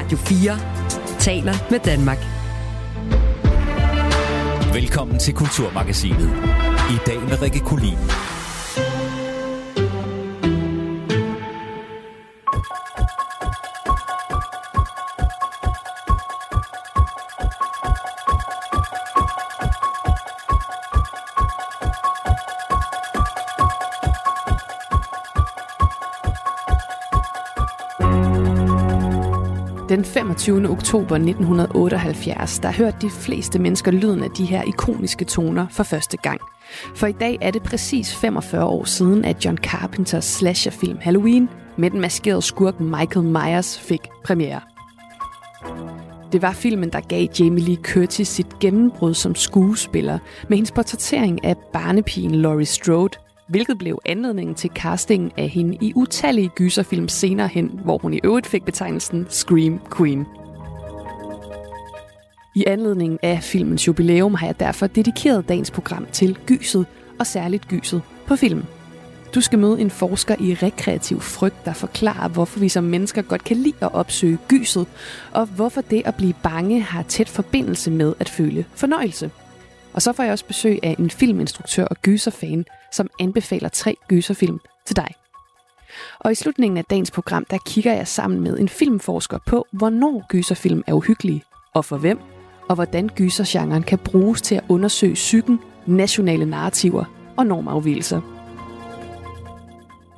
Radio 4 taler med Danmark. Velkommen til Kulturmagasinet. I dag med Rikke Kulin. 25. oktober 1978, der hørte de fleste mennesker lyden af de her ikoniske toner for første gang. For i dag er det præcis 45 år siden, at John Carpenters slasherfilm Halloween med den maskerede skurk Michael Myers fik premiere. Det var filmen, der gav Jamie Lee Curtis sit gennembrud som skuespiller med hendes portrættering af barnepigen Laurie Strode, hvilket blev anledningen til castingen af hende i utallige gyserfilm senere hen, hvor hun i øvrigt fik betegnelsen Scream Queen. I anledning af filmens jubilæum har jeg derfor dedikeret dagens program til gyset, og særligt gyset på film. Du skal møde en forsker i rekreativ frygt, der forklarer, hvorfor vi som mennesker godt kan lide at opsøge gyset, og hvorfor det at blive bange har tæt forbindelse med at føle fornøjelse. Og så får jeg også besøg af en filminstruktør og gyserfan, som anbefaler tre gyserfilm til dig. Og i slutningen af dagens program, der kigger jeg sammen med en filmforsker på, hvornår gyserfilm er uhyggelige, og for hvem, og hvordan gysergenren kan bruges til at undersøge psyken, nationale narrativer og normafvielser.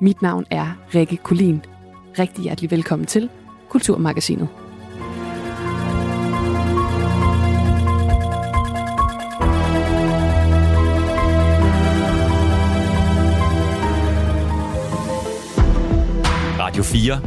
Mit navn er Rikke Kulin. Rigtig hjertelig velkommen til Kulturmagasinet. Radio 4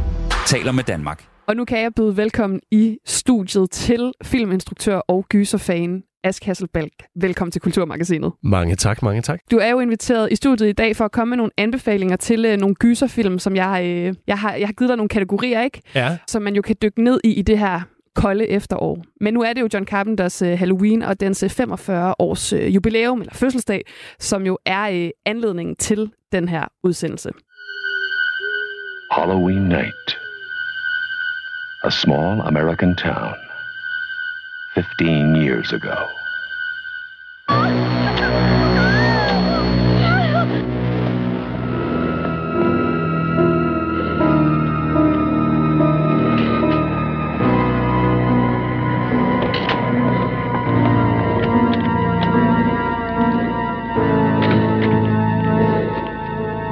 taler med Danmark. Og nu kan jeg byde velkommen i studiet til filminstruktør og gyserfan Ask Hasselbalg. Velkommen til Kulturmagasinet. Mange tak, mange tak. Du er jo inviteret i studiet i dag for at komme med nogle anbefalinger til øh, nogle gyserfilm, som jeg, øh, jeg, har, jeg har givet dig nogle kategorier, ikke? Ja. Som man jo kan dykke ned i i det her kolde efterår. Men nu er det jo John Carpenters øh, Halloween og dens øh, 45 års øh, jubilæum, eller fødselsdag, som jo er øh, anledningen til den her udsendelse. Halloween night. A small American town. 15 years ago.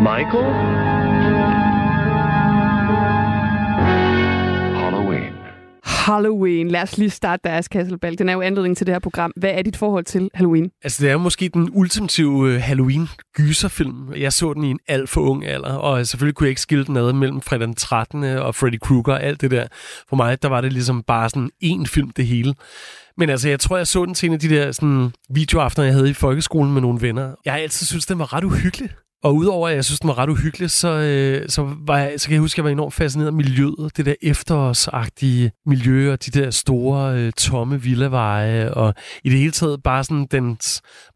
Michael? Halloween. Lad os lige starte der, Kasselbalg. Den er jo anledning til det her program. Hvad er dit forhold til Halloween? Altså, det er måske den ultimative øh, Halloween-gyserfilm. Jeg så den i en alt for ung alder, og øh, selvfølgelig kunne jeg ikke skille den ad mellem fredag den 13. og Freddy Krueger og alt det der. For mig, der var det ligesom bare sådan én film, det hele. Men altså, jeg tror, jeg så den til en af de der sådan, videoaftener, jeg havde i folkeskolen med nogle venner. Jeg har altid synes den var ret uhyggelig. Og udover at jeg synes, den var ret uhyggelig, så, øh, så, var jeg, så kan jeg huske, at jeg var enormt fascineret af miljøet. Det der efterårsagtige miljø, og de der store, øh, tomme villaveje, og i det hele taget bare sådan den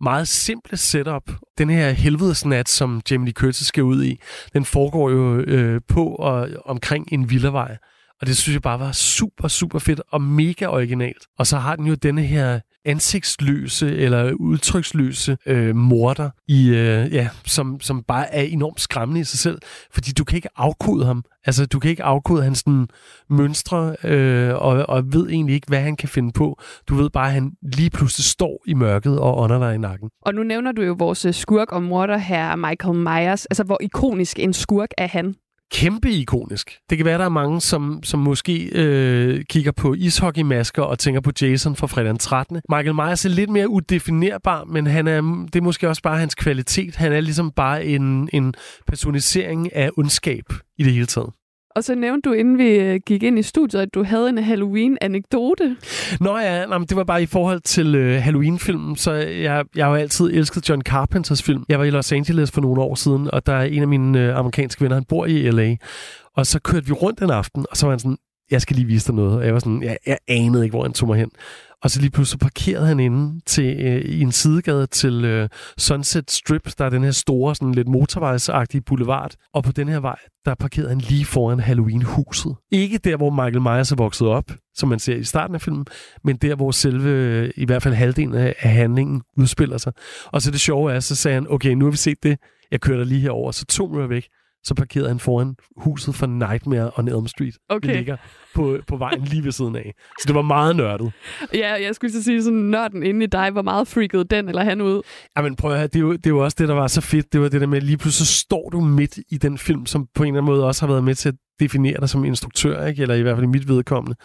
meget simple setup. Den her helvedesnat, som Jamie Lee Curtis skal ud i, den foregår jo øh, på og omkring en villavej. Og det synes jeg bare var super, super fedt og mega originalt. Og så har den jo denne her ansigtsløse eller udtryksløse øh, morder, i, øh, ja, som, som bare er enormt skræmmende i sig selv, fordi du kan ikke afkode ham. Altså, du kan ikke afkode hans sådan, mønstre, øh, og, og ved egentlig ikke, hvad han kan finde på. Du ved bare, at han lige pludselig står i mørket og ånder dig i nakken. Og nu nævner du jo vores øh, skurk og morder her, Michael Myers. Altså, hvor ikonisk en skurk er han? Kæmpe ikonisk. Det kan være, der er mange, som, som måske øh, kigger på ishockeymasker og tænker på Jason fra fredag den 13. Michael Myers er lidt mere udefinerbar, men han er, det er måske også bare hans kvalitet. Han er ligesom bare en, en personisering af ondskab i det hele taget. Og så nævnte du, inden vi øh, gik ind i studiet, at du havde en Halloween-anekdote. Nå ja, nej, det var bare i forhold til øh, Halloween-filmen, så jeg, jeg har jo altid elsket John Carpenters film. Jeg var i Los Angeles for nogle år siden, og der er en af mine øh, amerikanske venner, han bor i L.A., og så kørte vi rundt en aften, og så var han sådan, jeg skal lige vise dig noget. Og jeg var sådan, jeg, jeg anede ikke, hvor han tog mig hen. Og så lige pludselig parkerede han inde til, øh, i en sidegade til øh, Sunset Strip, der er den her store, sådan lidt motorvejsagtige boulevard. Og på den her vej, der parkerede han lige foran Halloween-huset. Ikke der, hvor Michael Myers er vokset op, som man ser i starten af filmen, men der, hvor selve, i hvert fald halvdelen af handlingen udspiller sig. Og så det sjove er, så sagde han, okay, nu har vi set det, jeg kører der lige herover, så to minutter væk, så parkerede han foran huset for Nightmare on Elm Street. Okay. Det ligger på, på vejen lige ved siden af. Så det var meget nørdet. Ja, jeg skulle så sige sådan, nørden inde i dig, hvor meget freakede den eller han ud? Jamen prøv at høre, det er, jo, det er jo også det, der var så fedt. Det var det der med, at lige pludselig så står du midt i den film, som på en eller anden måde også har været med til at definere dig som instruktør, ikke? eller i hvert fald i mit vedkommende,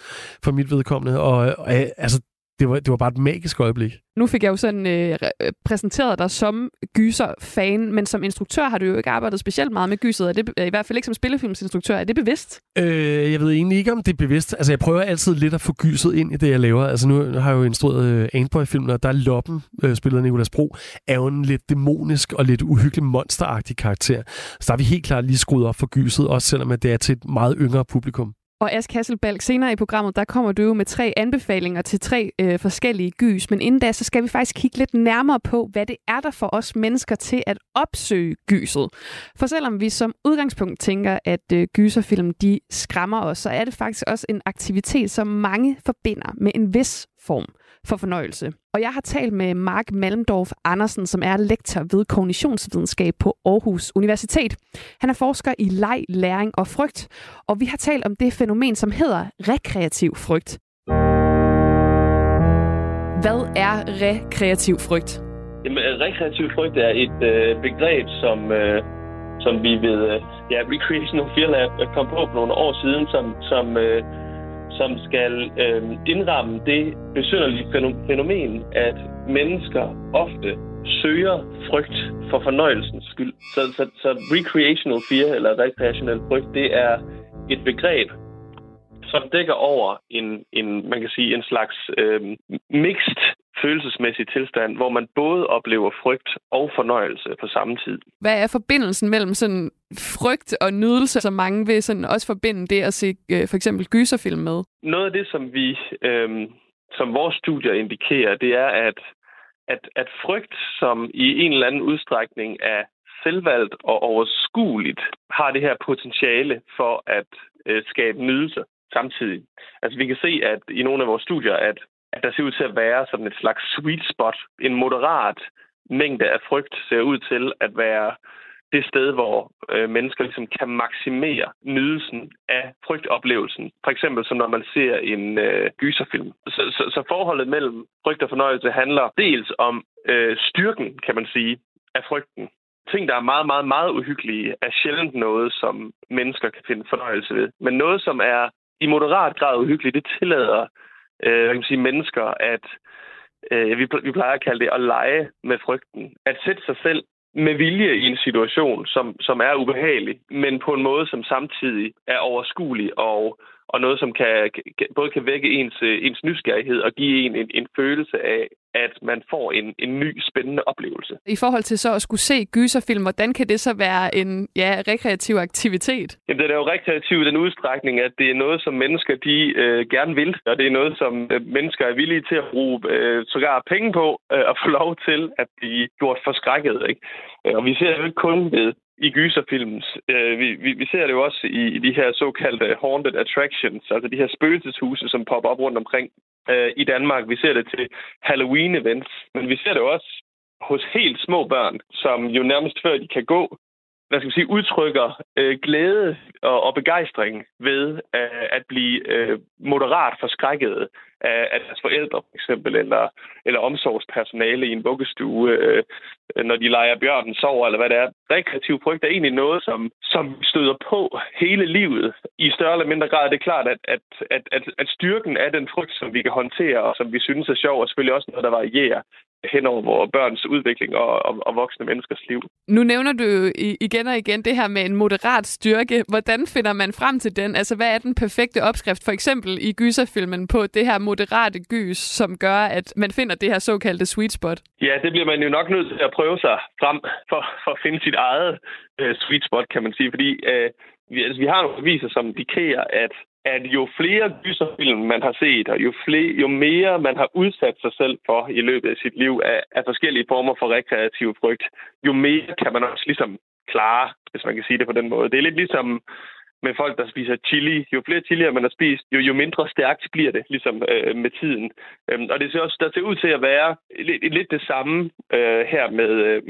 for mit vedkommende. Og, og altså, det var, det var bare et magisk øjeblik. Nu fik jeg jo sådan øh, præsenteret dig som gyser-fan, men som instruktør har du jo ikke arbejdet specielt meget med gyset. Er det, I hvert fald ikke som spillefilmsinstruktør. Er det bevidst? Øh, jeg ved egentlig ikke, om det er bevidst. Altså, jeg prøver altid lidt at få gyset ind i det, jeg laver. Altså, nu har jeg jo instrueret øh, Antboy-filmen, og der er Loppen, øh, spillet af Nicolas Bro, er jo en lidt dæmonisk og lidt uhyggelig monsteragtig karakter. Så der er vi helt klart lige skruet op for gyset, også selvom at det er til et meget yngre publikum. Og Ask Hasselbalg, senere i programmet, der kommer du jo med tre anbefalinger til tre øh, forskellige gys. Men inden da, så skal vi faktisk kigge lidt nærmere på, hvad det er der for os mennesker til at opsøge gyset. For selvom vi som udgangspunkt tænker, at øh, gyserfilm de skræmmer os, så er det faktisk også en aktivitet, som mange forbinder med en vis form for fornøjelse. Og jeg har talt med Mark Malmdorf Andersen, som er lektor ved kognitionsvidenskab på Aarhus Universitet. Han er forsker i leg, læring og frygt, og vi har talt om det fænomen, som hedder rekreativ frygt. Hvad er rekreativ frygt? Jamen, øh, rekreativ frygt er et øh, begreb, som, øh, som vi ved øh, ja, Recreational Fear Lab øh, kom på for nogle år siden, som, som øh, som skal øh, indramme det besynderlige fænomen, at mennesker ofte søger frygt for fornøjelsens skyld. Så, så, så recreational fear, eller recreational frygt, det er et begreb, som dækker over en, en man kan sige, en slags øh, mixed følelsesmæssig tilstand, hvor man både oplever frygt og fornøjelse på samme tid. Hvad er forbindelsen mellem sådan frygt og nydelse, som mange vil sådan også forbinde det at se øh, for eksempel gyserfilm med? Noget af det, som vi, øh, som vores studier indikerer, det er, at, at, at frygt, som i en eller anden udstrækning er selvvalgt og overskueligt, har det her potentiale for at øh, skabe nydelse samtidig. Altså vi kan se, at i nogle af vores studier, at at der ser ud til at være sådan et slags sweet spot. En moderat mængde af frygt ser ud til at være det sted, hvor øh, mennesker ligesom kan maksimere nydelsen af frygtoplevelsen. For eksempel som når man ser en øh, gyserfilm. Så, så, så forholdet mellem frygt og fornøjelse handler dels om øh, styrken, kan man sige, af frygten. Ting, der er meget, meget, meget uhyggelige, er sjældent noget, som mennesker kan finde fornøjelse ved. Men noget, som er i moderat grad uhyggeligt, det tillader øh, hvad kan man sige, mennesker, at øh, vi, vi plejer at kalde det at lege med frygten. At sætte sig selv med vilje i en situation, som, som er ubehagelig, men på en måde, som samtidig er overskuelig og, og noget, som kan, kan, både kan vække ens, ens nysgerrighed og give en en, en følelse af, at man får en, en ny, spændende oplevelse. I forhold til så at skulle se gyserfilm, hvordan kan det så være en ja, rekreativ aktivitet? Jamen, det er jo rekreativ i den udstrækning, at det er noget, som mennesker de øh, gerne vil, og det er noget, som øh, mennesker er villige til at bruge øh, sågar penge på øh, at få lov til at blive gjort forskrækket. Ikke? Og vi ser jo ikke kun ved i gyserfilms. Øh, vi, vi, vi ser det jo også i, i de her såkaldte haunted attractions, altså de her spøgelseshuse, som popper op rundt omkring øh, i Danmark. Vi ser det til Halloween-events, men vi ser det også hos helt små børn, som jo nærmest før de kan gå, hvad skal man sige, udtrykker øh, glæde og, og begejstring ved øh, at blive øh, moderat forskrækket af, af deres forældre, for eksempel, eller, eller omsorgspersonale i en vuggestue, øh, når de leger bjørnen sover, eller hvad det er. Rekreativ frygt er egentlig noget, som, som støder på hele livet. I større eller mindre grad er det klart, at, at, at, at, at styrken af den frygt, som vi kan håndtere, og som vi synes er sjov, er selvfølgelig også noget, der varierer hen over vores børns udvikling og, og, og voksne menneskers liv. Nu nævner du igen og igen det her med en moderat styrke. Hvordan finder man frem til den? Altså, hvad er den perfekte opskrift, for eksempel i gyserfilmen, på det her moderate gys, som gør, at man finder det her såkaldte sweet spot? Ja, det bliver man jo nok nødt til at prøve sig frem for, for at finde sit eget uh, sweet spot, kan man sige. Fordi uh, vi, altså, vi har nogle beviser, som indikerer, at at jo flere gyserfilm man har set, og jo, flere, jo mere man har udsat sig selv for i løbet af sit liv af, af forskellige former for rekreativ frygt, jo mere kan man også ligesom klare, hvis man kan sige det på den måde. Det er lidt ligesom med folk, der spiser chili. Jo flere chilier man har spist, jo, jo mindre stærkt bliver det ligesom øh, med tiden. Øhm, og det ser også der ser ud til at være lidt, lidt det samme øh, her med, øh,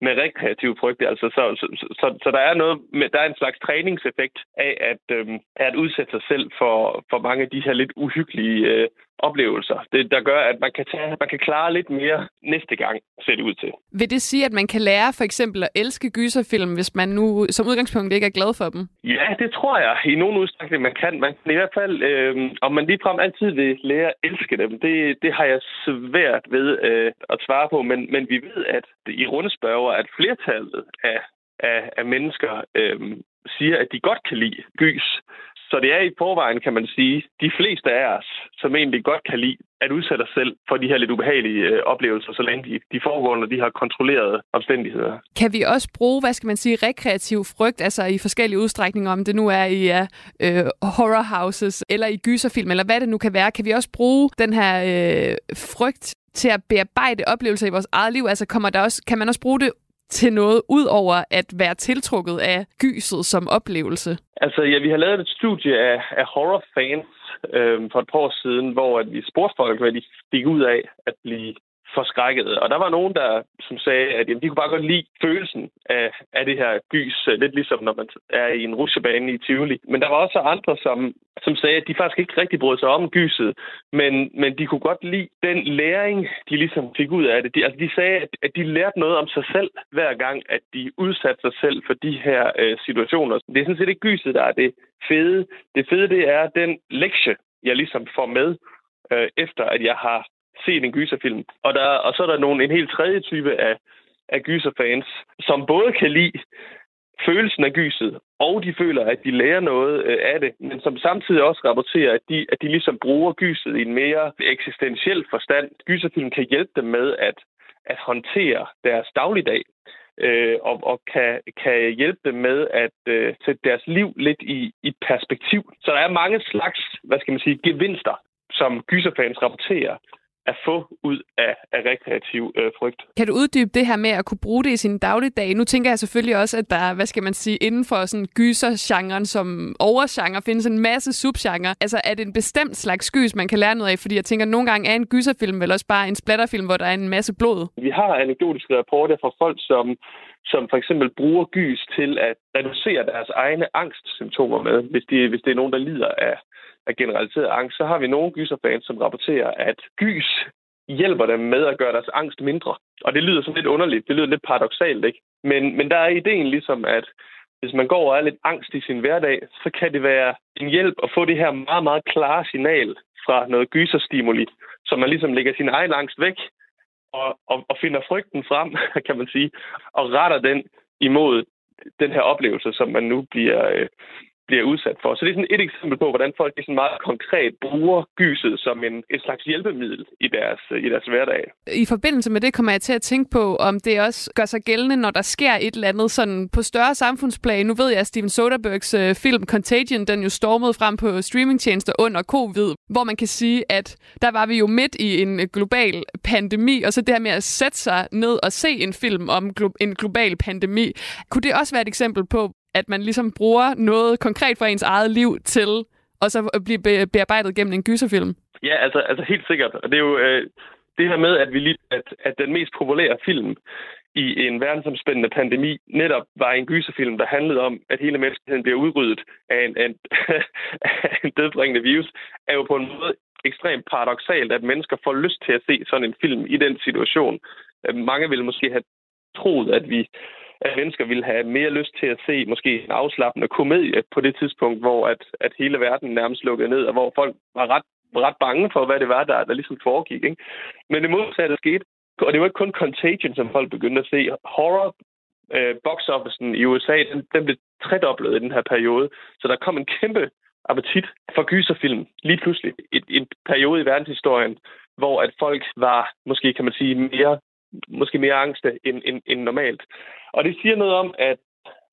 med rekreativ frygt. Altså, så, så, så, så der er noget med, der er en slags træningseffekt af at, øhm, at udsætte sig selv for, for mange af de her lidt uhyggelige øh, oplevelser. Det, der gør, at man kan, tage, man kan klare lidt mere næste gang, ser det ud til. Vil det sige, at man kan lære for eksempel at elske gyserfilm, hvis man nu som udgangspunkt ikke er glad for dem? Ja, det tror jeg i nogen udstrækning, man kan. Man kan i hvert fald, øh, om man ligefrem altid vil lære at elske dem, det, det har jeg svært ved øh, at svare på. Men, men vi ved, at i rundespørger, at flertallet af, af, af mennesker øh, siger, at de godt kan lide gys. Så det er i forvejen, kan man sige, de fleste af os, som egentlig godt kan lide at udsætte sig selv for de her lidt ubehagelige øh, oplevelser, så længe de, de foregår, når de har kontrolleret omstændigheder. Kan vi også bruge, hvad skal man sige, rekreativ frygt, altså i forskellige udstrækninger, om det nu er i ja, øh, horror houses eller i gyserfilm, eller hvad det nu kan være, kan vi også bruge den her øh, frygt til at bearbejde oplevelser i vores eget liv? Altså kommer der også, kan man også bruge det til noget, ud over at være tiltrukket af gyset som oplevelse? Altså, ja, vi har lavet et studie af, af horror-fans øh, for et par år siden, hvor at vi spurgte folk, hvad de fik ud af at blive forskrækket. Og der var nogen, der som sagde, at jamen, de kunne bare godt lide følelsen af, af det her gys, øh, lidt ligesom når man er i en rutsjebane i Tivoli. Men der var også andre, som, som sagde, at de faktisk ikke rigtig brød sig om gyset, men, men de kunne godt lide den læring, de ligesom fik ud af det. De, altså, de sagde, at, at de lærte noget om sig selv, hver gang, at de udsatte sig selv for de her øh, situationer. Det er sådan set ikke gyset, der er det fede. Det fede, det er den lektie, jeg ligesom får med, øh, efter at jeg har set en gyserfilm. Og, der, og så er der nogle, en helt tredje type af, af gyserfans, som både kan lide følelsen af gyset, og de føler, at de lærer noget øh, af det, men som samtidig også rapporterer, at de, at de ligesom bruger gyset i en mere eksistentiel forstand. Gyserfilm kan hjælpe dem med at, at håndtere deres dagligdag, øh, og, og kan, kan hjælpe dem med at øh, sætte deres liv lidt i, i perspektiv. Så der er mange slags, hvad skal man sige, gevinster, som gyserfans rapporterer at få ud af, af rekreativ øh, frygt. Kan du uddybe det her med at kunne bruge det i sin dagligdag? Nu tænker jeg selvfølgelig også, at der, hvad skal man sige, inden for sådan gysergenren som overgenre findes en masse subgenre. Altså er det en bestemt slags gys, man kan lære noget af? Fordi jeg tænker, at nogle gange er en gyserfilm vel også bare en splatterfilm, hvor der er en masse blod. Vi har anekdotiske rapporter fra folk, som som for eksempel bruger gys til at reducere deres egne angstsymptomer med, hvis, de, hvis det er nogen, der lider af, af generaliseret angst, så har vi nogle gyserfans, som rapporterer, at gys hjælper dem med at gøre deres angst mindre. Og det lyder sådan lidt underligt, det lyder lidt paradoxalt, ikke? Men, men der er ideen ligesom, at hvis man går og er lidt angst i sin hverdag, så kan det være en hjælp at få det her meget, meget klare signal fra noget gyserstimuli, så man ligesom lægger sin egen angst væk og, og, og finder frygten frem, kan man sige, og retter den imod den her oplevelse, som man nu bliver, øh, bliver udsat for. Så det er sådan et eksempel på, hvordan folk sådan meget konkret bruger gyset som en, et slags hjælpemiddel i deres, i deres hverdag. I forbindelse med det kommer jeg til at tænke på, om det også gør sig gældende, når der sker et eller andet sådan på større samfundsplan. Nu ved jeg, at Steven Soderberghs øh, film Contagion, den jo stormede frem på streamingtjenester under covid, hvor man kan sige, at der var vi jo midt i en øh, global pandemi, og så det her med at sætte sig ned og se en film om en global pandemi. Kunne det også være et eksempel på, at man ligesom bruger noget konkret fra ens eget liv til og så blive bearbejdet gennem en gyserfilm. Ja, altså, altså helt sikkert. Og det er jo øh, det her med, at, vi lige, at, at den mest populære film i en verdensomspændende pandemi netop var en gyserfilm, der handlede om, at hele menneskeheden bliver udryddet af en, en, en dødbringende virus, er jo på en måde ekstremt paradoxalt, at mennesker får lyst til at se sådan en film i den situation. Mange ville måske have troet, at vi at mennesker ville have mere lyst til at se måske en afslappende komedie på det tidspunkt, hvor at, at hele verden nærmest lukkede ned, og hvor folk var ret, ret bange for, hvad det var, der, der ligesom foregik. Ikke? Men det modsatte skete, og det var ikke kun Contagion, som folk begyndte at se. Horror øh, box officen i USA, den, den blev tredoblet i den her periode. Så der kom en kæmpe appetit for gyserfilm lige pludselig. I en periode i verdenshistorien, hvor at folk var, måske kan man sige, mere måske mere angste end, end, end normalt. Og det siger noget om, at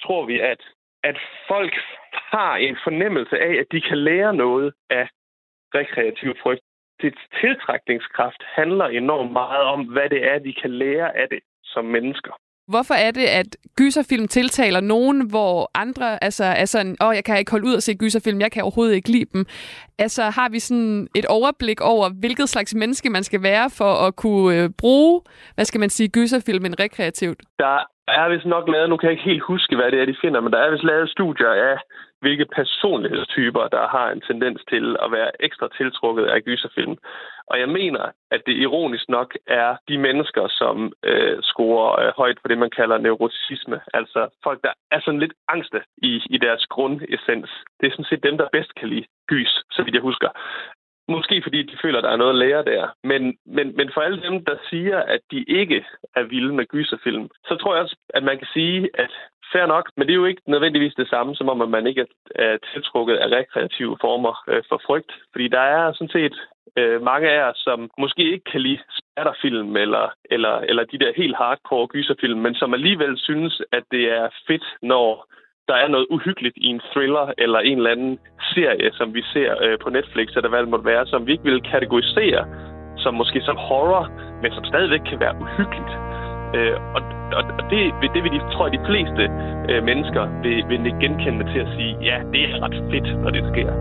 tror vi, at at folk har en fornemmelse af, at de kan lære noget af rekreativ frygt. Dets tiltrækningskraft handler enormt meget om, hvad det er, vi kan lære af det som mennesker. Hvorfor er det, at gyserfilm tiltaler nogen, hvor andre altså, er sådan, åh, oh, jeg kan ikke holde ud og se gyserfilm, jeg kan overhovedet ikke lide dem. Altså, har vi sådan et overblik over, hvilket slags menneske man skal være for at kunne øh, bruge, hvad skal man sige, gyserfilmen rekreativt? Der er vist nok lavet, nu kan jeg ikke helt huske, hvad det er, de finder, men der er vist lavet studier af, hvilke personlighedstyper, der har en tendens til at være ekstra tiltrukket af gyserfilm. Og jeg mener, at det ironisk nok er de mennesker, som øh, scorer øh, højt på det, man kalder neuroticisme. Altså folk, der er sådan lidt angste i, i deres grundessens. Det er sådan set dem, der bedst kan lide gys, så vidt jeg husker. Måske fordi de føler, at der er noget at lære der. Men, men, men for alle dem, der siger, at de ikke er vilde med gyserfilm, så tror jeg også, at man kan sige, at fair nok, men det er jo ikke nødvendigvis det samme, som om at man ikke er tiltrukket af rekreative former øh, for frygt. Fordi der er sådan set øh, mange af os, som måske ikke kan lide spatterfilm eller, eller, eller de der helt hardcore gyserfilm, men som alligevel synes, at det er fedt, når der er noget uhyggeligt i en thriller eller en eller anden serie, som vi ser øh, på Netflix, eller hvad det måtte være, som vi ikke vil kategorisere som måske som horror, men som stadigvæk kan være uhyggeligt. Øh, og, og, og det, det vil de, tror jeg, de fleste øh, mennesker vil, vil genkende til at sige, ja, det er ret fedt, når det sker.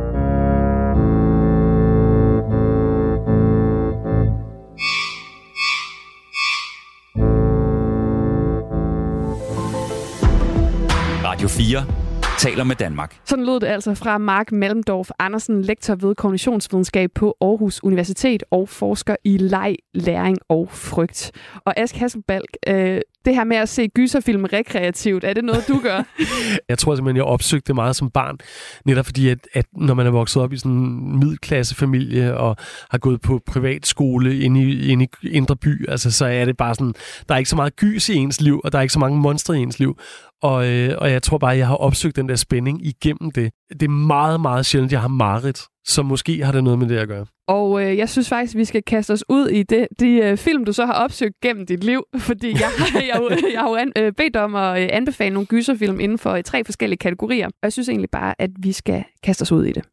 Radio 4 taler med Danmark. Sådan lød det altså fra Mark Malmdorf Andersen, lektor ved kognitionsvidenskab på Aarhus Universitet og forsker i leg, læring og frygt. Og Ask Hasselbalg, øh, det her med at se gyserfilm rekreativt, er det noget, du gør? jeg tror simpelthen, jeg opsøgte det meget som barn. Netop fordi, at, at når man er vokset op i sådan en middelklassefamilie og har gået på privatskole inde i, inde i Indre By, altså, så er det bare sådan, der er ikke så meget gys i ens liv, og der er ikke så mange monstre i ens liv. Og, øh, og jeg tror bare, at jeg har opsøgt den der spænding igennem det. Det er meget, meget sjældent, jeg har mareridt, så måske har det noget med det at gøre. Og øh, jeg synes faktisk, vi skal kaste os ud i det, de øh, film, du så har opsøgt gennem dit liv. Fordi jeg, jeg, jeg har jo an, øh, bedt om at øh, anbefale nogle gyserfilm inden for øh, tre forskellige kategorier. Og jeg synes egentlig bare, at vi skal kaste os ud i det.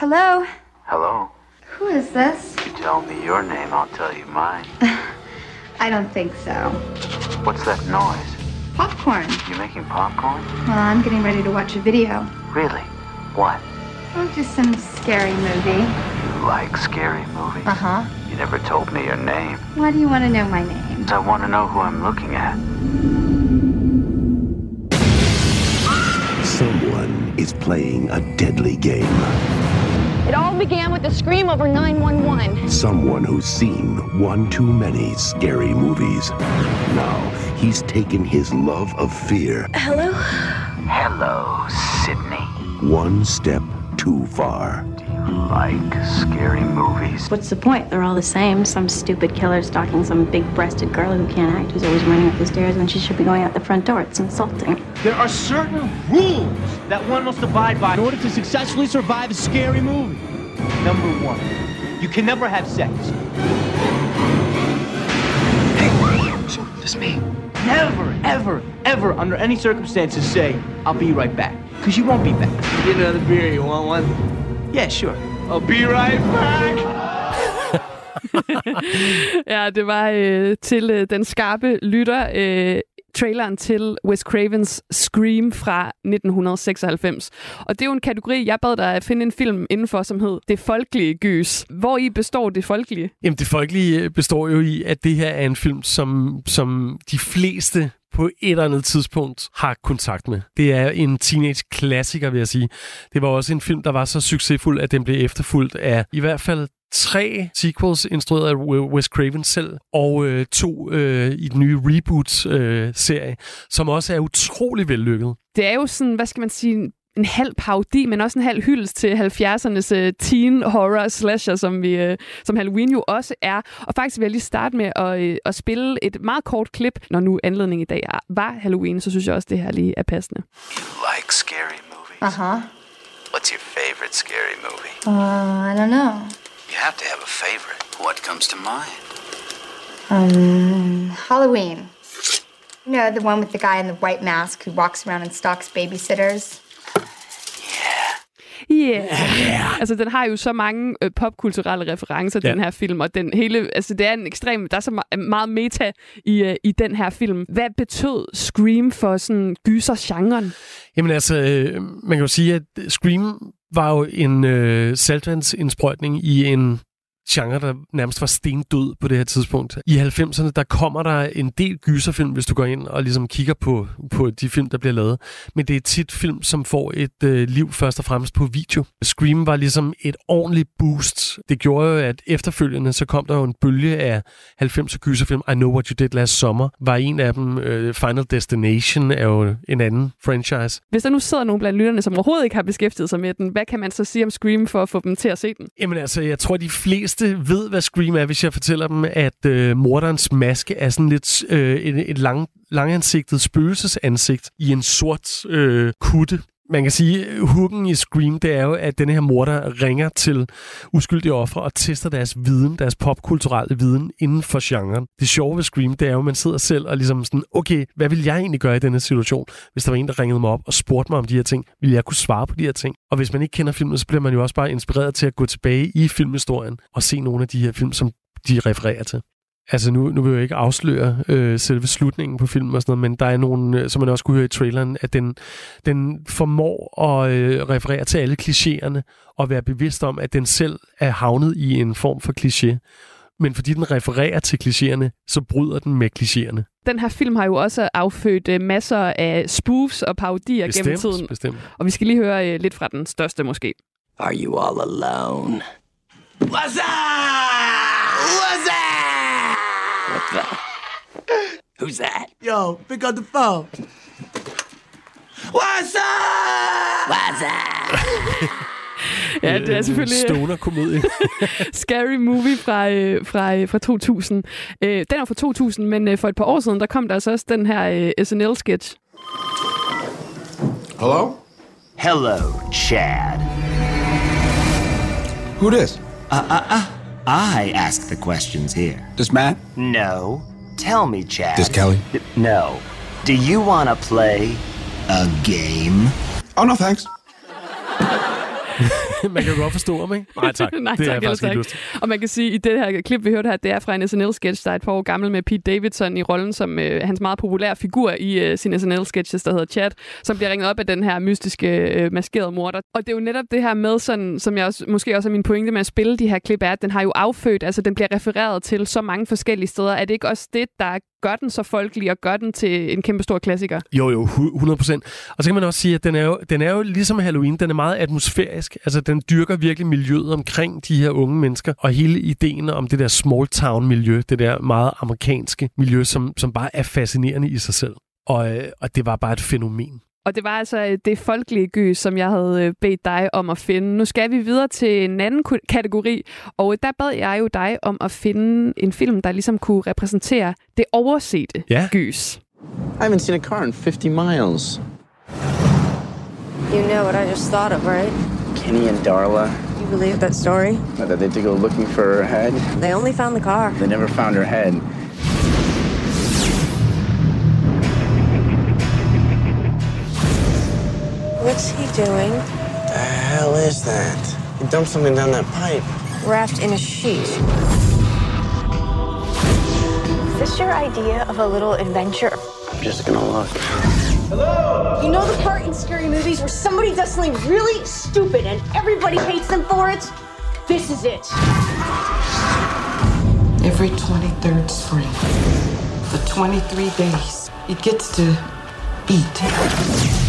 Hello? Hello. Who is this? You tell me your name, I'll tell you mine. I don't think so. What's that noise? Popcorn. You're making popcorn? Well, I'm getting ready to watch a video. Really? What? Oh, just some scary movie. You like scary movies? Uh huh. You never told me your name. Why do you want to know my name? I want to know who I'm looking at. Someone is playing a deadly game. It all began with a scream over 911. Someone who's seen one too many scary movies. Now he's taken his love of fear Hello? Hello, Sydney. one step too far. Do you like scary movies? What's the point? They're all the same. Some stupid killer stalking some big breasted girl who can't act, who's always running up the stairs when she should be going out the front door. It's insulting. There are certain rules that one must abide by in order to successfully survive a scary movie. Number one, you can never have sex. Hey, just me. Never, ever, ever, under any circumstances, say, I'll be right back. Because you won't be back. Get another beer, you want one? Yeah, sure. I'll be right back. ja, det var øh, til øh, den skarpe lytter. Øh, traileren til Wes Cravens Scream fra 1996. Og det er jo en kategori, jeg bad dig at finde en film indenfor, som hed Det Folkelige Gys. Hvor i består Det Folkelige? Jamen, det folkelige består jo i, at det her er en film, som, som de fleste på et eller andet tidspunkt har kontakt med. Det er en teenage-klassiker, vil jeg sige. Det var også en film, der var så succesfuld, at den blev efterfulgt af i hvert fald tre sequels instrueret af Wes Craven selv, og øh, to øh, i den nye reboot-serie, øh, som også er utrolig vellykket. Det er jo sådan, hvad skal man sige, en halv parodi, men også en halv hyldest til 70'ernes uh, teen horror slasher, som, vi, uh, som Halloween jo også er. Og faktisk vil jeg lige starte med at, uh, at spille et meget kort klip, når nu anledningen i dag er, var Halloween, så synes jeg også, det her lige er passende. You like scary movies? Uh huh. What's your favorite scary movie? Uh, I don't know. You have to have a favorite. What comes to mind? Um, Halloween. You know, the one with the guy in the white mask who walks around and stalks babysitters? Yeah. yeah. Altså, den har jo så mange øh, popkulturelle referencer, ja. den her film, og den hele, altså, det er en ekstrem, der er så me- meget meta i, øh, i den her film. Hvad betød Scream for sådan gyser-genren? Jamen altså, øh, man kan jo sige, at Scream var jo en øh, saltvandsindsprøjtning i en genre, der nærmest var stendød på det her tidspunkt. I 90'erne, der kommer der en del gyserfilm, hvis du går ind og ligesom kigger på, på de film, der bliver lavet. Men det er tit film, som får et øh, liv først og fremmest på video. Scream var ligesom et ordentligt boost. Det gjorde jo, at efterfølgende, så kom der jo en bølge af 90'er gyserfilm. I Know What You Did Last Summer var en af dem. Øh, Final Destination er jo en anden franchise. Hvis der nu sidder nogen blandt lytterne, som overhovedet ikke har beskæftiget sig med den, hvad kan man så sige om Scream for at få dem til at se den? Jamen altså, jeg tror, de fleste ved, hvad Scream er, hvis jeg fortæller dem, at øh, morderens maske er sådan lidt øh, et, et lang, langansigtet spøgelsesansigt i en sort øh, kutte. Man kan sige, hooken i Scream, det er jo, at den her morder ringer til uskyldige ofre og tester deres viden, deres popkulturelle viden inden for genren. Det sjove ved Scream, det er jo, at man sidder selv og ligesom sådan, okay, hvad vil jeg egentlig gøre i denne situation? Hvis der var en, der ringede mig op og spurgte mig om de her ting, vil jeg kunne svare på de her ting? Og hvis man ikke kender filmen, så bliver man jo også bare inspireret til at gå tilbage i filmhistorien og se nogle af de her film, som de refererer til. Altså nu, nu vil jeg jo ikke afsløre øh, selve slutningen på filmen og sådan noget, men der er nogle, øh, som man også kunne høre i traileren, at den, den formår at øh, referere til alle klichéerne og være bevidst om, at den selv er havnet i en form for kliché. Men fordi den refererer til klichéerne, så bryder den med klichéerne. Den her film har jo også affødt øh, masser af spoofs og parodier Bestemt, gennem tiden. bestemt. Og vi skal lige høre øh, lidt fra den største måske. Are you all alone? What's up? What's up? What the? Who's that? Yo, pick up the phone. What's up? What's up? Ja, det er selvfølgelig øh, Stoner-komedie. Scary Movie fra, øh, fra, øh, fra 2000. Øh, den er fra 2000, men øh, for et par år siden, der kom der altså også den her øh, SNL-sketch. Hello? Hello, Chad. Who this? Uh, uh, uh. I ask the questions here. This Matt? No. Tell me, Chad. This Kelly? No. Do you want to play a game? Oh, no thanks. man kan jo godt forstå ham, ikke? Nej tak, Nej, det er tak, jeg faktisk ikke tak. lyst til. Og man kan sige, at i det her klip, vi hørte her, det er fra en SNL-sketch, der er et par år gammel med Pete Davidson i rollen som øh, hans meget populære figur i øh, sin SNL-sketches, der hedder Chad, som bliver ringet op af den her mystiske øh, maskerede morder. Og det er jo netop det her med, sådan, som jeg også, måske også er min pointe med at spille de her klip, er, at den har jo affødt, altså den bliver refereret til så mange forskellige steder. Er det ikke også det, der gør den så folkelig og gør den til en kæmpe stor klassiker? Jo, jo, 100 procent. Og så kan man også sige, at den er, jo, den er jo ligesom Halloween, den er meget atmosfærisk. Altså, den dyrker virkelig miljøet omkring de her unge mennesker, og hele ideen om det der small town miljø, det der meget amerikanske miljø, som, som bare er fascinerende i sig selv. Og, øh, og det var bare et fænomen. Og det var altså øh, det folkelige gys, som jeg havde øh, bedt dig om at finde. Nu skal vi videre til en anden kategori, og der bad jeg jo dig om at finde en film, der ligesom kunne repræsentere det oversete Ja. gys. I haven't seen a car in 50 miles. You know what I just thought of, right? Kenny and Darla, You believe that story? that they had to go looking for her head. They only found the car. They never found her head. What's he doing? The hell is that? He dumped something down that pipe. Wrapped in a sheet. Is this your idea of a little adventure? I'm just gonna look. Hello? You know the part in scary movies where somebody does something really stupid and everybody hates them for it? This is it. Every 23rd spring, for 23 days, it gets to eat.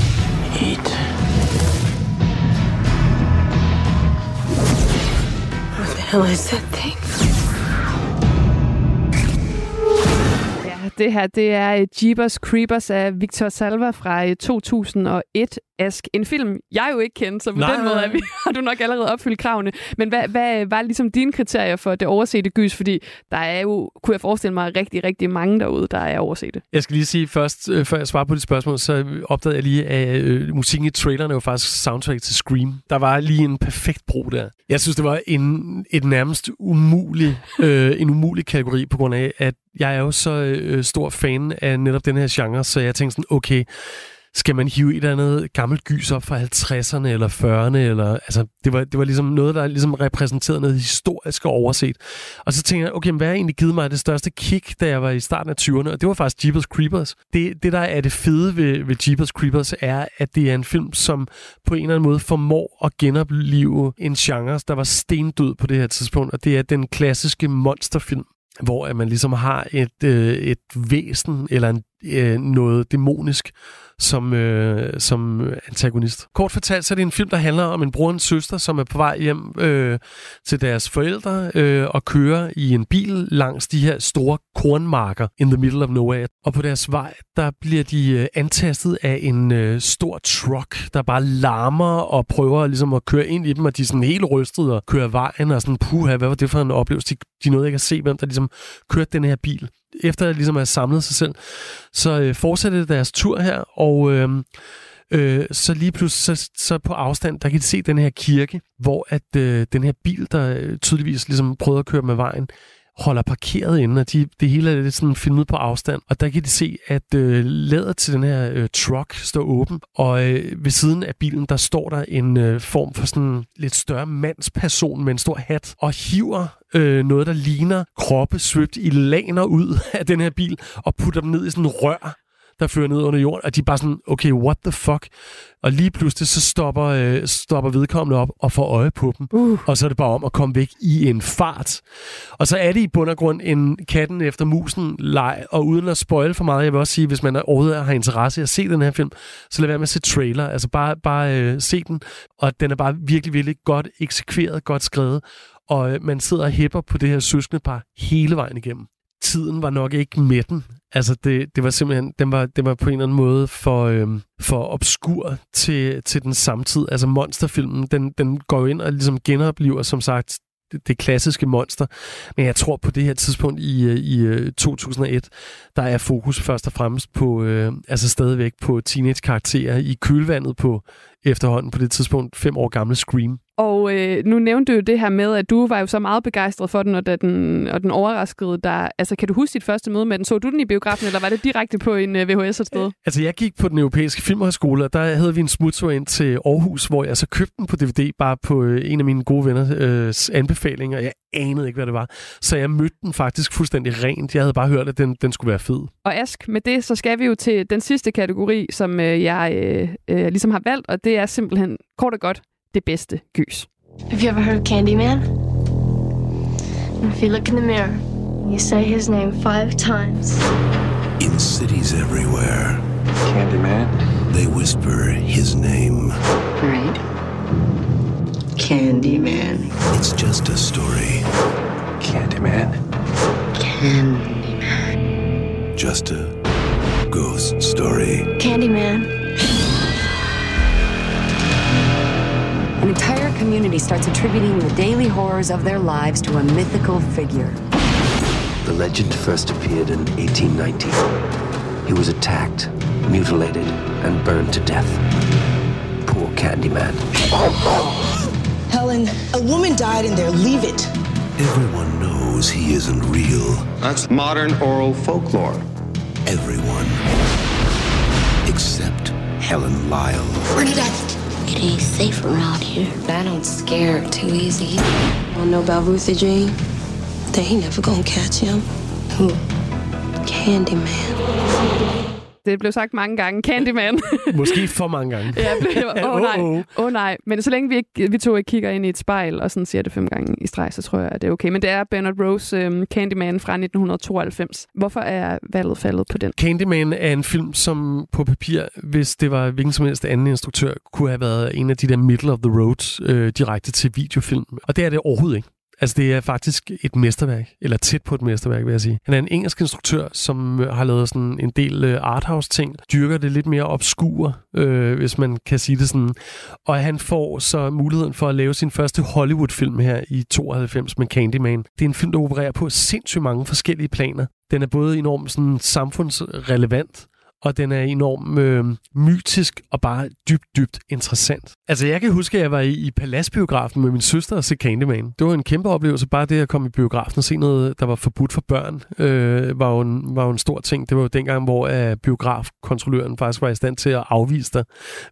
Eat. What the hell is that thing? Ja, det her det er øh, Jeepers Creepers af Victor Salva fra øh, 2001. Ask. En film, jeg jo ikke kendte, så på Nej. den måde er vi, har du nok allerede opfyldt kravene. Men hvad, hvad var ligesom dine kriterier for det oversete gys? Fordi der er jo, kunne jeg forestille mig, rigtig, rigtig mange derude, der er oversete. Jeg skal lige sige først, øh, før jeg svarer på dit spørgsmål, så opdagede jeg lige, at øh, musikken i traileren var faktisk soundtrack til Scream. Der var lige en perfekt bro der. Jeg synes, det var en, et nærmest umulig, øh, en umulig kategori, på grund af, at jeg er jo så øh, stor fan af netop den her genre, så jeg tænkte sådan, okay, skal man hive et eller andet gammelt gys op fra 50'erne eller 40'erne, eller, altså, det var, det var ligesom noget, der ligesom repræsenterede noget historisk og overset. Og så tænkte jeg, okay, men hvad har egentlig givet mig det største kick, da jeg var i starten af 20'erne? Og det var faktisk Jeepers Creepers. Det, det der er det fede ved, ved Jeepers Creepers, er, at det er en film, som på en eller anden måde formår at genopleve en genre, der var stendød på det her tidspunkt, og det er den klassiske monsterfilm hvor at man ligesom har et, øh, et væsen eller en, øh, noget dæmonisk som, øh, som antagonist. Kort fortalt, så er det en film, der handler om en bror og en søster, som er på vej hjem øh, til deres forældre øh, og kører i en bil langs de her store kornmarker in the middle of nowhere. Og på deres vej, der bliver de øh, antastet af en øh, stor truck, der bare larmer og prøver ligesom at køre ind i dem, og de er sådan helt rystet og kører vejen og sådan, puha, hvad var det for en oplevelse? De, de nåede ikke at se, hvem der ligesom kørte den her bil efter at ligesom at have samlet sig selv, så øh, fortsætter deres tur her, og øh, øh, så lige pludselig så, så på afstand, der kan de se den her kirke, hvor at øh, den her bil, der øh, tydeligvis ligesom prøvede at køre med vejen, holder parkeret inden, og de, det hele er lidt sådan filmet på afstand. Og der kan de se, at øh, ladet til den her øh, truck står åben, og øh, ved siden af bilen, der står der en øh, form for sådan lidt større mandsperson med en stor hat, og hiver øh, noget, der ligner kroppe svøbt i laner ud af den her bil, og putter dem ned i sådan en rør, der fører ned under jorden, og de er bare sådan, okay, what the fuck? Og lige pludselig så stopper, øh, stopper vedkommende op og får øje på dem. Uh. Og så er det bare om at komme væk i en fart. Og så er det i bund og grund en katten efter musen leg, og uden at spoil for meget, jeg vil også sige, hvis man overhovedet har interesse i at se den her film, så lad være med at se trailer. Altså bare, bare øh, se den, og den er bare virkelig, virkelig godt eksekveret, godt skrevet, og øh, man sidder og hæpper på det her søskende par hele vejen igennem tiden var nok ikke med den. Altså, det, det var simpelthen, den var, det var på en eller anden måde for, øhm, for obskur til, til den samtid. Altså, monsterfilmen, den, den går jo ind og ligesom genoplever, som sagt, det, det klassiske monster. Men jeg tror på det her tidspunkt i, øh, i øh, 2001, der er fokus først og fremmest på, øh, altså stadigvæk på teenage-karakterer i kølvandet på efterhånden på det tidspunkt fem år gamle Scream. Og øh, nu nævnte du jo det her med, at du var jo så meget begejstret for den, og, da den, og den overraskede dig. Altså, kan du huske dit første møde med den? Så du den i biografen, eller var det direkte på en øh, VHS et sted? Altså, jeg gik på den europæiske filmhøjskole, og der havde vi en smutur ind til Aarhus, hvor jeg så købte den på DVD, bare på øh, en af mine gode venners øh, anbefalinger. Jeg anede ikke, hvad det var. Så jeg mødte den faktisk fuldstændig rent. Jeg havde bare hørt, at den, den skulle være fed. Og Ask, med det, så skal vi jo til den sidste kategori, som øh, jeg øh, øh, ligesom har valgt, og det er simpelthen kort og godt det bedste gys. Have you ever heard of Candyman? If you look in the mirror, you say his name five times. In cities everywhere, Candyman. they whisper his name. Right. Candyman. It's just a story, Candyman. Candyman. just a ghost story. Candyman. An entire community starts attributing the daily horrors of their lives to a mythical figure. The legend first appeared in 1890. He was attacked, mutilated, and burned to death. Poor Candyman. Helen, a woman died in there. Leave it. Everyone knows he isn't real. That's modern oral folklore. Everyone. Except Helen Lyle. Bernadette. It ain't safe around here. I don't scare too easy. Wanna know about Ruthie Jean? They ain't never gonna catch him. Who? Candyman. Det blev sagt mange gange. Candyman. Måske for mange gange. ja, åh oh, nej. Uh-oh. Oh, nej. Men så længe vi, ikke, vi to ikke kigger ind i et spejl og sådan siger det fem gange i streg, så tror jeg, at det er okay. Men det er Bernard Rose um, Candyman fra 1992. Hvorfor er valget faldet på den? Candyman er en film, som på papir, hvis det var hvilken som helst anden instruktør, kunne have været en af de der middle of the road øh, direkte til videofilm. Og det er det overhovedet ikke. Altså, det er faktisk et mesterværk, eller tæt på et mesterværk, vil jeg sige. Han er en engelsk instruktør, som øh, har lavet sådan en del øh, arthouse-ting, dyrker det lidt mere obskur, øh, hvis man kan sige det sådan. Og han får så muligheden for at lave sin første Hollywood-film her i 92 med Candyman. Det er en film, der opererer på sindssygt mange forskellige planer. Den er både enormt sådan, samfundsrelevant, og den er enormt øh, mytisk og bare dybt, dybt interessant. Altså, jeg kan huske, at jeg var i, i Paladsbiografen med min søster og se Candyman. Det var en kæmpe oplevelse, bare det at komme i biografen og se noget, der var forbudt for børn, øh, var, jo en, var jo en stor ting. Det var jo dengang, hvor øh, biografkontrolløren faktisk var i stand til at afvise dig,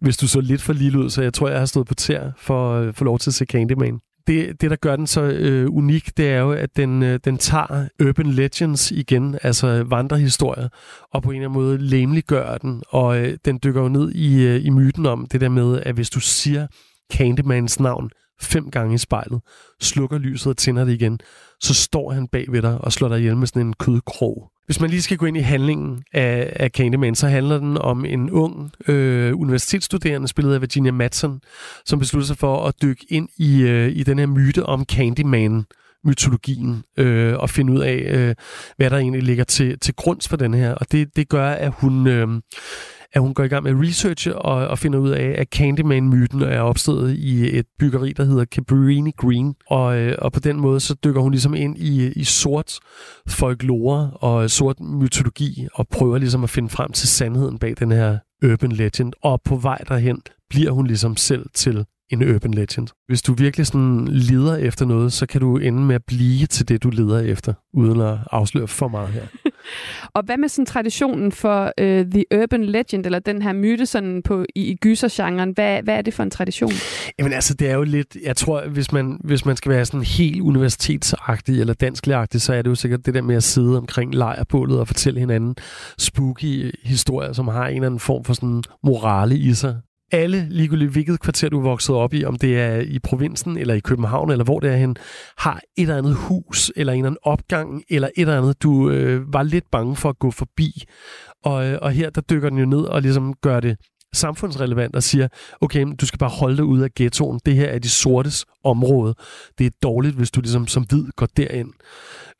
hvis du så lidt for lille ud, så jeg tror, jeg har stået på tær for at øh, få lov til at se Candyman det, det, der gør den så øh, unik, det er jo, at den, øh, den tager urban legends igen, altså vandrehistorier, og på en eller anden måde lemliggør den, og øh, den dykker jo ned i, øh, i myten om det der med, at hvis du siger Candymans navn fem gange i spejlet, slukker lyset og tænder det igen, så står han bag ved dig og slår dig ihjel med sådan en kødkrog. Hvis man lige skal gå ind i handlingen af, af Candyman, så handler den om en ung øh, universitetsstuderende, spillet af Virginia Madsen, som beslutter sig for at dykke ind i, øh, i den her myte om Candyman mytologien øh, og finde ud af, øh, hvad der egentlig ligger til, til grund for den her. Og det, det gør, at hun, øh, at hun går i gang med at researche og, og finder ud af, at Candyman-myten er opstået i et byggeri, der hedder Cabrini Green. Og, øh, og på den måde, så dykker hun ligesom ind i, i sort folklore og sort mytologi og prøver ligesom at finde frem til sandheden bag den her urban legend. Og på vej derhen bliver hun ligesom selv til en urban legend. Hvis du virkelig sådan leder efter noget, så kan du ende med at blive til det, du leder efter, uden at afsløre for meget her. og hvad med sådan traditionen for uh, The Urban Legend, eller den her myte sådan på, i, i gysergenren? Hvad, hvad er det for en tradition? Jamen altså, det er jo lidt, jeg tror, hvis man, hvis man skal være sådan helt universitetsagtig eller dansklagtig, så er det jo sikkert det der med at sidde omkring lejrbålet og fortælle hinanden spooky historier, som har en eller anden form for sådan morale i sig alle, ligegyldigt hvilket kvarter du er vokset op i, om det er i provinsen eller i København eller hvor det er hen, har et eller andet hus eller en eller anden opgang eller et eller andet, du øh, var lidt bange for at gå forbi. Og, øh, og her der dykker den jo ned og ligesom gør det samfundsrelevant og siger, okay, du skal bare holde dig ud af ghettoen. Det her er de sortes område. Det er dårligt, hvis du ligesom som hvid går derind.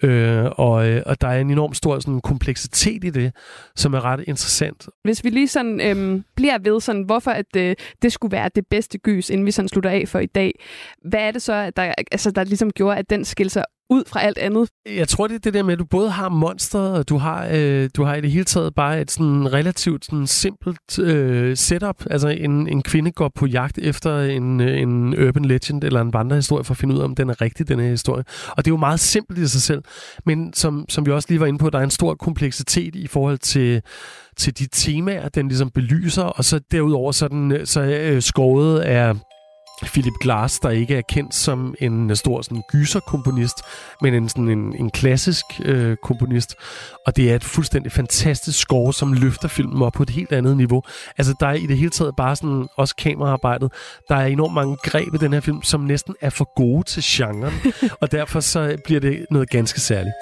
Øh, og, øh, og der er en enorm stor sådan, kompleksitet i det, som er ret interessant. Hvis vi lige sådan øh, bliver ved, sådan, hvorfor at, øh, det skulle være det bedste gys, inden vi sådan slutter af for i dag, hvad er det så, der, altså, der ligesom gjorde, at den skilte sig ud fra alt andet. Jeg tror, det er det der med, at du både har monster, og du har, øh, du har i det hele taget bare et sådan relativt sådan simpelt øh, setup. Altså en, en kvinde går på jagt efter en, øh, en urban legend eller en vandrehistorie for at finde ud af, om den er rigtig, den her historie. Og det er jo meget simpelt i sig selv. Men som, som vi også lige var inde på, der er en stor kompleksitet i forhold til til de temaer, den ligesom belyser, og så derudover så, den, så øh, skåret er Philip Glass, der ikke er kendt som en stor sådan, gyserkomponist, men en, sådan en, en klassisk øh, komponist. Og det er et fuldstændig fantastisk score, som løfter filmen op på et helt andet niveau. Altså, der er i det hele taget bare sådan, også kameraarbejdet, der er enormt mange greb i den her film, som næsten er for gode til genren, og derfor så bliver det noget ganske særligt.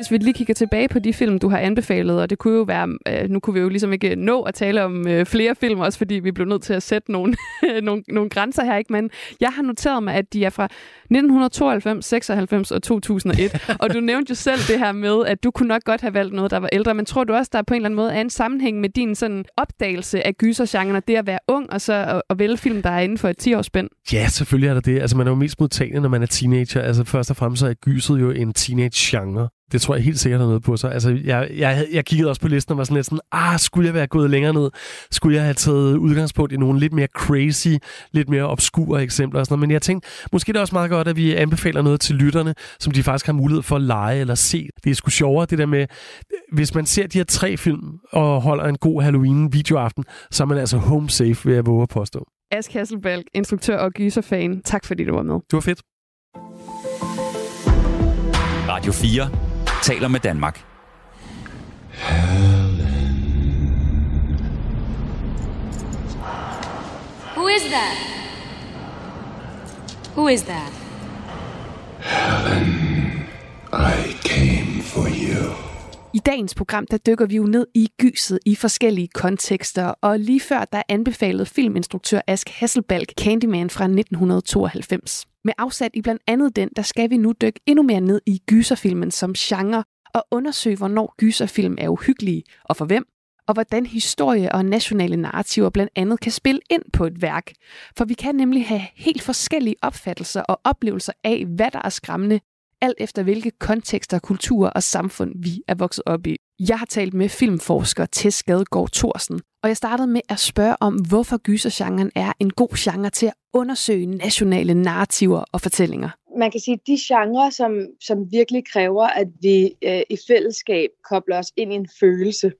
Hvis vi lige kigger tilbage på de film, du har anbefalet, og det kunne jo være, øh, nu kunne vi jo ligesom ikke øh, nå at tale om øh, flere film, også fordi vi blev nødt til at sætte nogle, nogle, nogle grænser her, ikke? men jeg har noteret mig, at de er fra 1992, 96 og 2001, og du nævnte jo selv det her med, at du kunne nok godt have valgt noget, der var ældre, men tror du også, der på en eller anden måde er en sammenhæng med din sådan opdagelse af gysergenren, og det at være ung, og så at, at vælge film, der er inden for et 10-årsspænd? Ja, selvfølgelig er der det. Altså, man er jo mest modtagelig, når man er teenager. Altså, først og fremmest så er gyset jo en teenage-genre. Det tror jeg helt sikkert har noget på sig. Altså, jeg, jeg, jeg kiggede også på listen og var sådan lidt sådan, ah, skulle jeg være gået længere ned? Skulle jeg have taget udgangspunkt i nogle lidt mere crazy, lidt mere obskure eksempler og sådan noget? Men jeg tænkte, måske det er også meget godt, at vi anbefaler noget til lytterne, som de faktisk har mulighed for at lege eller se. Det er sgu sjovere, det der med, hvis man ser de her tre film og holder en god Halloween-videoaften, så er man altså home safe, ved at våge at påstå. Ask Hasselbalg, instruktør og gyserfan. Tak fordi du var med. Du var fedt. Radio 4 taler med Danmark. Who is that? Who is that? Helen, I came for you. I dagens program, der dykker vi jo ned i gyset i forskellige kontekster, og lige før der anbefalede filminstruktør Ask Hasselbalg Candyman fra 1992. Med afsat i blandt andet den, der skal vi nu dykke endnu mere ned i gyserfilmen som genre, og undersøge, hvornår gyserfilm er uhyggelige, og for hvem, og hvordan historie og nationale narrativer blandt andet kan spille ind på et værk. For vi kan nemlig have helt forskellige opfattelser og oplevelser af, hvad der er skræmmende, alt efter hvilke kontekster, kulturer og samfund vi er vokset op i. Jeg har talt med filmforsker Tess Gadegaard Thorsen, og jeg startede med at spørge om, hvorfor gysergenren er en god genre til at undersøge nationale narrativer og fortællinger. Man kan sige, at de genrer, som, som virkelig kræver, at vi øh, i fællesskab kobler os ind i en følelse,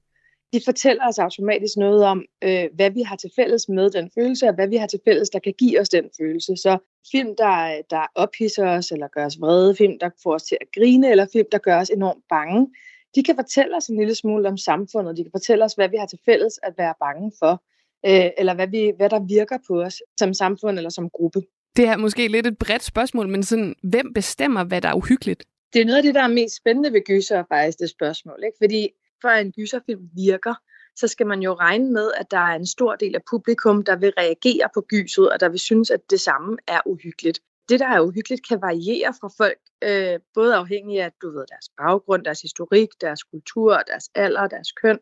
de fortæller os automatisk noget om, øh, hvad vi har til fælles med den følelse, og hvad vi har til fælles, der kan give os den følelse. Så film, der, der ophisser os, eller gør os vrede, film, der får os til at grine, eller film, der gør os enormt bange, de kan fortælle os en lille smule om samfundet. De kan fortælle os, hvad vi har til fælles at være bange for, øh, eller hvad, vi, hvad der virker på os som samfund eller som gruppe. Det er måske lidt et bredt spørgsmål, men sådan, hvem bestemmer, hvad der er uhyggeligt? Det er noget af det, der er mest spændende ved gyser, faktisk, det spørgsmål. Ikke? Fordi for at en gyserfilm virker, så skal man jo regne med, at der er en stor del af publikum, der vil reagere på gyset, og der vil synes, at det samme er uhyggeligt. Det, der er uhyggeligt, kan variere fra folk, øh, både afhængig af du ved, deres baggrund, deres historik, deres kultur, deres alder, deres køn.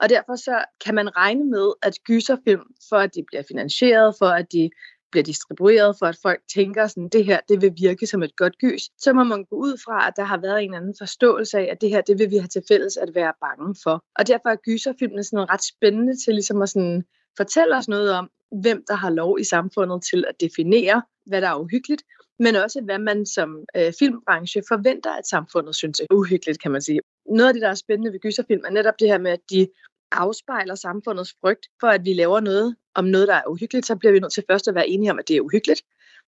Og derfor så kan man regne med, at gyserfilm, for at de bliver finansieret, for at de bliver distribueret, for at folk tænker sådan, det her, det vil virke som et godt gys, så må man gå ud fra, at der har været en anden forståelse af, at det her, det vil vi have til fælles at være bange for. Og derfor er gyserfilmene sådan ret spændende til ligesom at sådan fortælle os noget om, hvem der har lov i samfundet til at definere, hvad der er uhyggeligt, men også hvad man som øh, filmbranche forventer, at samfundet synes er uhyggeligt, kan man sige. Noget af det, der er spændende ved gyserfilm, er netop det her med, at de afspejler samfundets frygt for, at vi laver noget om noget, der er uhyggeligt, så bliver vi nødt til først at være enige om, at det er uhyggeligt.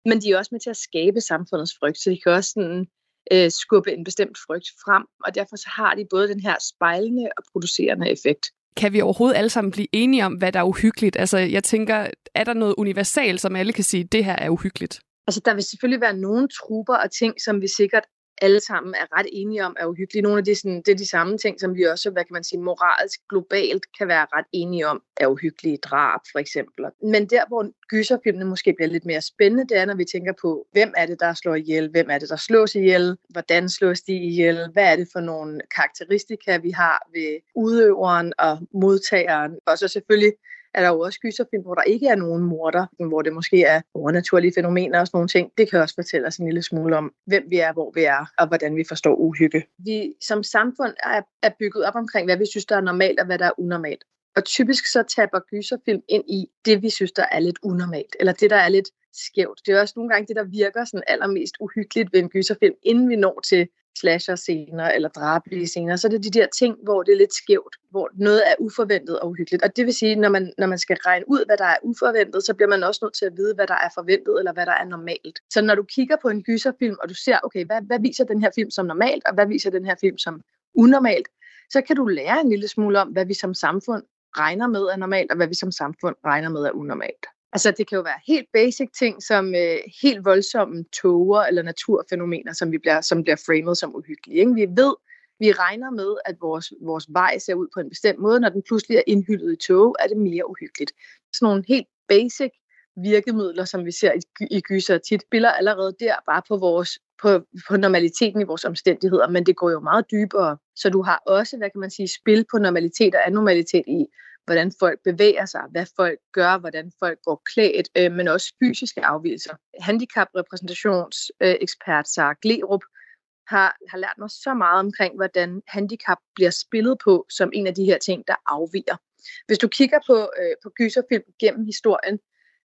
Men de er også med til at skabe samfundets frygt, så de kan også sådan, øh, skubbe en bestemt frygt frem, og derfor så har de både den her spejlende og producerende effekt. Kan vi overhovedet alle sammen blive enige om, hvad der er uhyggeligt? Altså, jeg tænker, er der noget universalt, som alle kan sige, det her er uhyggeligt? Altså, der vil selvfølgelig være nogle trupper og ting, som vi sikkert alle sammen er ret enige om er uhyggelige. Nogle af de, sådan, det er de samme ting, som vi også, hvad kan man sige, moralsk, globalt kan være ret enige om, er uhyggelige drab, for eksempel. Men der, hvor gyserfilmene måske bliver lidt mere spændende, det er, når vi tænker på, hvem er det, der slår ihjel, hvem er det, der slås ihjel, hvordan slås de ihjel, hvad er det for nogle karakteristika, vi har ved udøveren og modtageren, og så selvfølgelig er der jo også gyserfilm, hvor der ikke er nogen morder, hvor det måske er overnaturlige fænomener og sådan nogle ting. Det kan også fortælle os en lille smule om, hvem vi er, hvor vi er, og hvordan vi forstår uhygge. Vi som samfund er, er bygget op omkring, hvad vi synes, der er normalt, og hvad der er unormalt. Og typisk så taber gyserfilm ind i det, vi synes, der er lidt unormalt, eller det, der er lidt skævt. Det er også nogle gange det, der virker sådan allermest uhyggeligt ved en gyserfilm, inden vi når til slasher-scener eller drabelige scener, så er det de der ting, hvor det er lidt skævt, hvor noget er uforventet og uhyggeligt. Og det vil sige, når man, når man skal regne ud, hvad der er uforventet, så bliver man også nødt til at vide, hvad der er forventet, eller hvad der er normalt. Så når du kigger på en gyserfilm, og du ser, okay, hvad, hvad viser den her film som normalt, og hvad viser den her film som unormalt, så kan du lære en lille smule om, hvad vi som samfund regner med er normalt, og hvad vi som samfund regner med er unormalt. Altså det kan jo være helt basic ting som øh, helt voldsomme tåger eller naturfænomener, som, vi bliver, som bliver framet som uhyggelige. Ikke? Vi ved, vi regner med, at vores, vores vej ser ud på en bestemt måde. Når den pludselig er indhyldet i tåge, er det mere uhyggeligt. Sådan nogle helt basic virkemidler, som vi ser i, i gyser tit, spiller allerede der bare på vores på, på normaliteten i vores omstændigheder, men det går jo meget dybere. Så du har også, hvad kan man sige, spil på normalitet og anormalitet i, hvordan folk bevæger sig, hvad folk gør, hvordan folk går klædt, øh, men også fysiske afvielser. Handicaprepræsentationsekspert øh, Sara Glerup har, har lært mig så meget omkring, hvordan handicap bliver spillet på som en af de her ting, der afviger. Hvis du kigger på, øh, på gyserfilm gennem historien,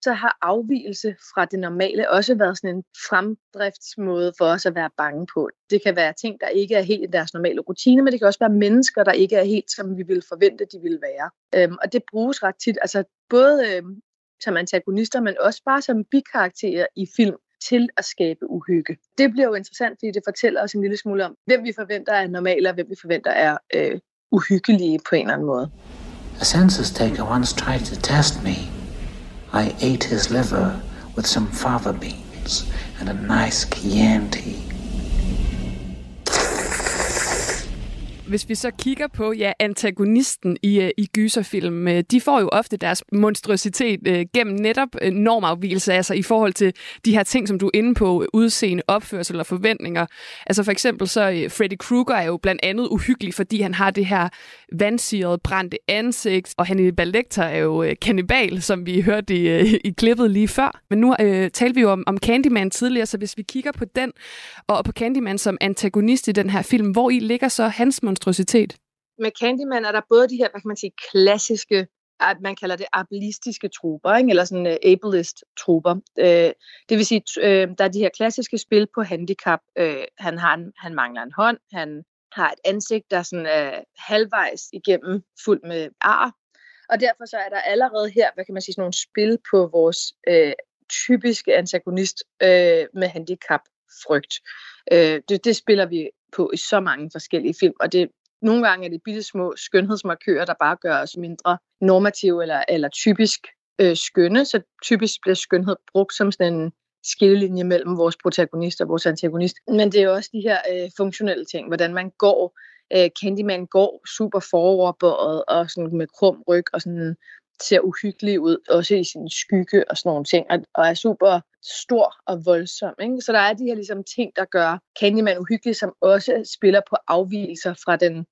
så har afvielse fra det normale også været sådan en fremdriftsmåde for os at være bange på. Det kan være ting, der ikke er helt i deres normale rutine, men det kan også være mennesker, der ikke er helt, som vi ville forvente, de ville være. Øhm, og det bruges ret tit, altså både øhm, som antagonister, men også bare som bikarakterer i film til at skabe uhygge. Det bliver jo interessant, fordi det fortæller os en lille smule om, hvem vi forventer er normale, og hvem vi forventer er øh, uhyggelige på en eller anden måde. A census taker once tried to test me. I ate his liver with some fava beans and a nice Chianti. Hvis vi så kigger på ja, antagonisten i, øh, i gyserfilm, øh, de får jo ofte deres monstrositet øh, gennem netop øh, normafvielse, altså i forhold til de her ting, som du er inde på, udseende, opførsel og forventninger. Altså for eksempel så Freddy Krueger er jo blandt andet uhyggelig, fordi han har det her vandsirede, brændte ansigt, og Hannibal Lecter er jo kannibal, som vi hørte i, i klippet lige før. Men nu øh, talte vi jo om, om Candyman tidligere, så hvis vi kigger på den, og på Candyman som antagonist i den her film, hvor i ligger så hans monstrositet? Med Candyman er der både de her, hvad kan man sige, klassiske at man kalder det ableistiske trupper, ikke? eller sådan uh, ableist trupper. Uh, øh, det vil sige, uh, der er de her klassiske spil på handicap. Uh, han, har en, han mangler en hånd, han har et ansigt, der sådan er halvvejs igennem fuld med ar. Og derfor så er der allerede her, hvad kan man sige, sådan nogle spil på vores øh, typiske antagonist øh, med handicap frygt. Øh, det, det spiller vi på i så mange forskellige film, og det nogle gange er det bitte små skønhedsmarkører, der bare gør os mindre normative eller, eller typisk øh, skønne. Så typisk bliver skønhed brugt som sådan en skillelinje mellem vores protagonist og vores antagonist. Men det er også de her øh, funktionelle ting, hvordan man går. Øh, Candyman går super foroverbøjet og sådan med krum ryg og sådan ser uhyggelig ud, også i sin skygge og sådan nogle ting, og, og er super stor og voldsom. Ikke? Så der er de her ligesom, ting, der gør Candyman uhyggelig, som også spiller på afvielser fra den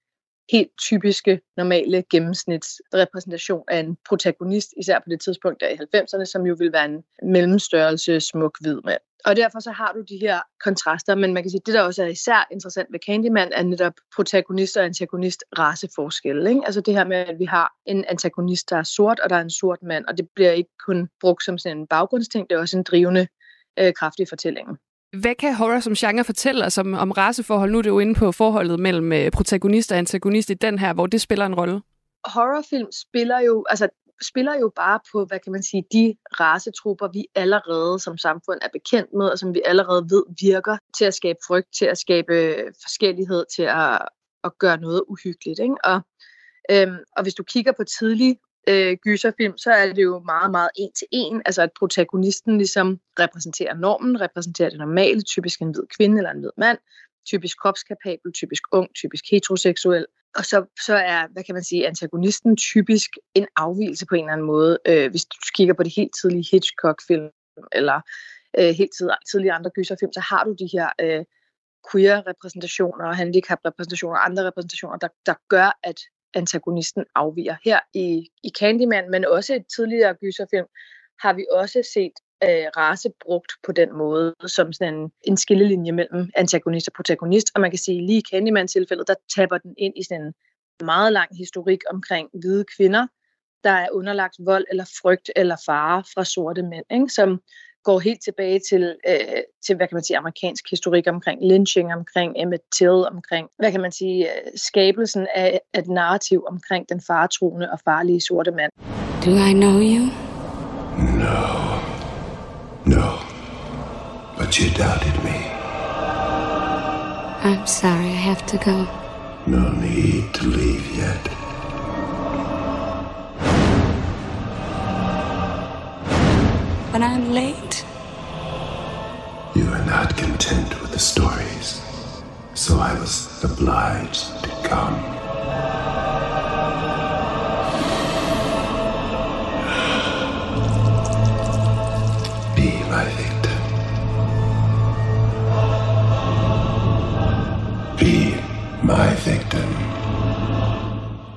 helt typiske, normale gennemsnitsrepræsentation af en protagonist, især på det tidspunkt der i 90'erne, som jo vil være en mellemstørrelse smuk hvid mand. Og derfor så har du de her kontraster, men man kan sige, at det der også er især interessant ved Candyman, er netop protagonist og antagonist raceforskel. Ikke? Altså det her med, at vi har en antagonist, der er sort, og der er en sort mand, og det bliver ikke kun brugt som sådan en baggrundsting, det er også en drivende øh, kraft i fortællingen. Hvad kan horror som genre fortælle os om, om raceforhold? Nu er det jo inde på forholdet mellem øh, protagonist og antagonist i den her, hvor det spiller en rolle. Horrorfilm spiller jo, altså spiller jo bare på, hvad kan man sige, de racetrupper, vi allerede som samfund er bekendt med, og som vi allerede ved virker til at skabe frygt, til at skabe øh, forskellighed, til at, at gøre noget uhyggeligt. Ikke? Og, øhm, og hvis du kigger på tidlig øh, gyserfilm, så er det jo meget, meget en til en. Altså at protagonisten ligesom repræsenterer normen, repræsenterer det normale, typisk en hvid kvinde eller en hvid mand, typisk kropskapabel, typisk ung, typisk heteroseksuel. Og så, så er, hvad kan man sige, antagonisten typisk en afvielse på en eller anden måde. Øh, hvis du kigger på det helt tidlige Hitchcock-film, eller øh, helt tidlige andre gyserfilm, så har du de her øh, queer-repræsentationer og handicap-repræsentationer og andre repræsentationer, der, der gør, at antagonisten afviger. Her i, i Candyman, men også et tidligere gyserfilm, har vi også set øh, race brugt på den måde, som sådan en, en skillelinje mellem antagonist og protagonist. Og man kan sige, lige i Candyman-tilfældet, der tapper den ind i sådan en meget lang historik omkring hvide kvinder, der er underlagt vold eller frygt eller fare fra sorte mænd, ikke? som går helt tilbage til, øh, til, hvad kan man sige, amerikansk historik omkring lynching, omkring Emmett Till, omkring, hvad kan man sige, øh, skabelsen af et narrativ omkring den faretroende og farlige sorte mand. Do I know you? No. No. But you doubted me. I'm sorry, I have to go. No need to leave yet. But I'm late. You are not content with the stories, so I was obliged to come. My victim.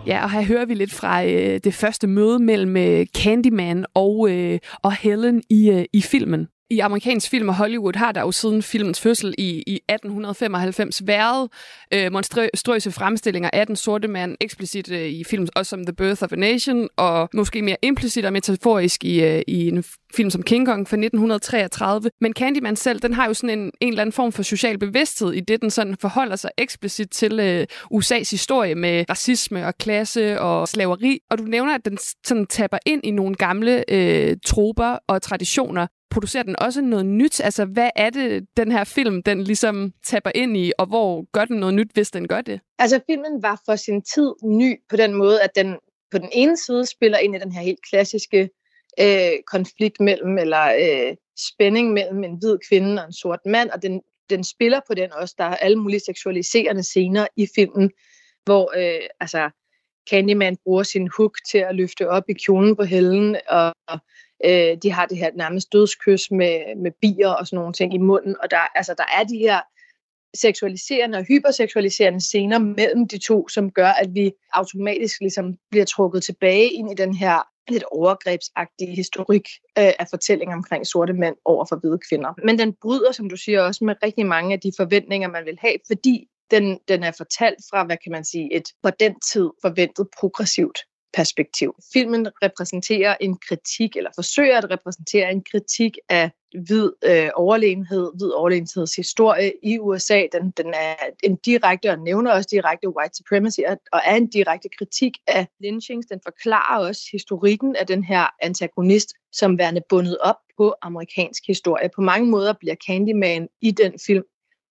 Ja, og her hører vi lidt fra øh, det første møde mellem øh, Candyman og, øh, og Helen i, øh, i filmen. I amerikansk film og Hollywood har der jo siden filmens fødsel i, i 1895 været øh, monstrøse fremstillinger af den sorte mand, eksplicit øh, i film også som The Birth of a Nation, og måske mere implicit og metaforisk i, øh, i en film som King Kong fra 1933. Men Candyman selv, den har jo sådan en, en eller anden form for social bevidsthed i det, den sådan forholder sig eksplicit til øh, USA's historie med racisme og klasse og slaveri. Og du nævner, at den sådan tapper ind i nogle gamle øh, troper og traditioner, producerer den også noget nyt? Altså, hvad er det, den her film, den ligesom tapper ind i, og hvor gør den noget nyt, hvis den gør det? Altså, filmen var for sin tid ny på den måde, at den på den ene side spiller ind i den her helt klassiske øh, konflikt mellem, eller øh, spænding mellem en hvid kvinde og en sort mand, og den, den spiller på den også. Der er alle mulige seksualiserende scener i filmen, hvor øh, altså, Candyman bruger sin hook til at løfte op i kjolen på Helen, og øh, de har det her nærmest dødskys med, med bier og sådan nogle ting i munden, og der, altså, der er de her seksualiserende og hyperseksualiserende scener mellem de to, som gør, at vi automatisk ligesom bliver trukket tilbage ind i den her lidt overgrebsagtige historik øh, af fortællinger omkring sorte mænd over for hvide kvinder. Men den bryder, som du siger, også med rigtig mange af de forventninger, man vil have, fordi den, den er fortalt fra, hvad kan man sige, et på den tid forventet progressivt perspektiv. Filmen repræsenterer en kritik, eller forsøger at repræsentere en kritik af hvid øh, overlegenhed, hvid overlegenhedshistorie i USA. Den, den er en direkte, og nævner også direkte white supremacy, og er en direkte kritik af lynchings. Den forklarer også historikken af den her antagonist, som værende bundet op på amerikansk historie. På mange måder bliver Candyman i den film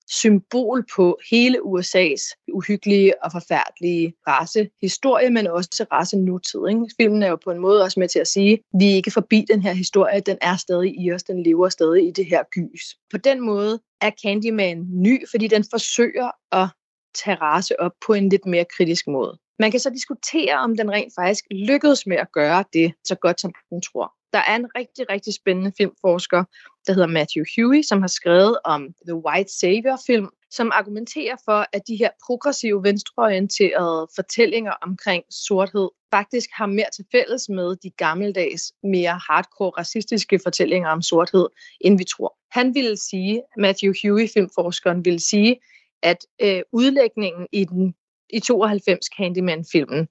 symbol på hele USA's uhyggelige og forfærdelige racehistorie, men også race nutid. Ikke? Filmen er jo på en måde også med til at sige, at vi er ikke forbi den her historie, den er stadig i os, den lever stadig i det her gys. På den måde er Candyman ny, fordi den forsøger at tage race op på en lidt mere kritisk måde. Man kan så diskutere, om den rent faktisk lykkedes med at gøre det så godt, som den tror. Der er en rigtig, rigtig spændende filmforsker, der hedder Matthew Huey, som har skrevet om The White Savior-film, som argumenterer for, at de her progressive, venstreorienterede fortællinger omkring sorthed faktisk har mere til fælles med de gammeldags, mere hardcore racistiske fortællinger om sorthed, end vi tror. Han ville sige, Matthew Huey, filmforskeren, ville sige, at øh, udlægningen i den i 92 Candyman-filmen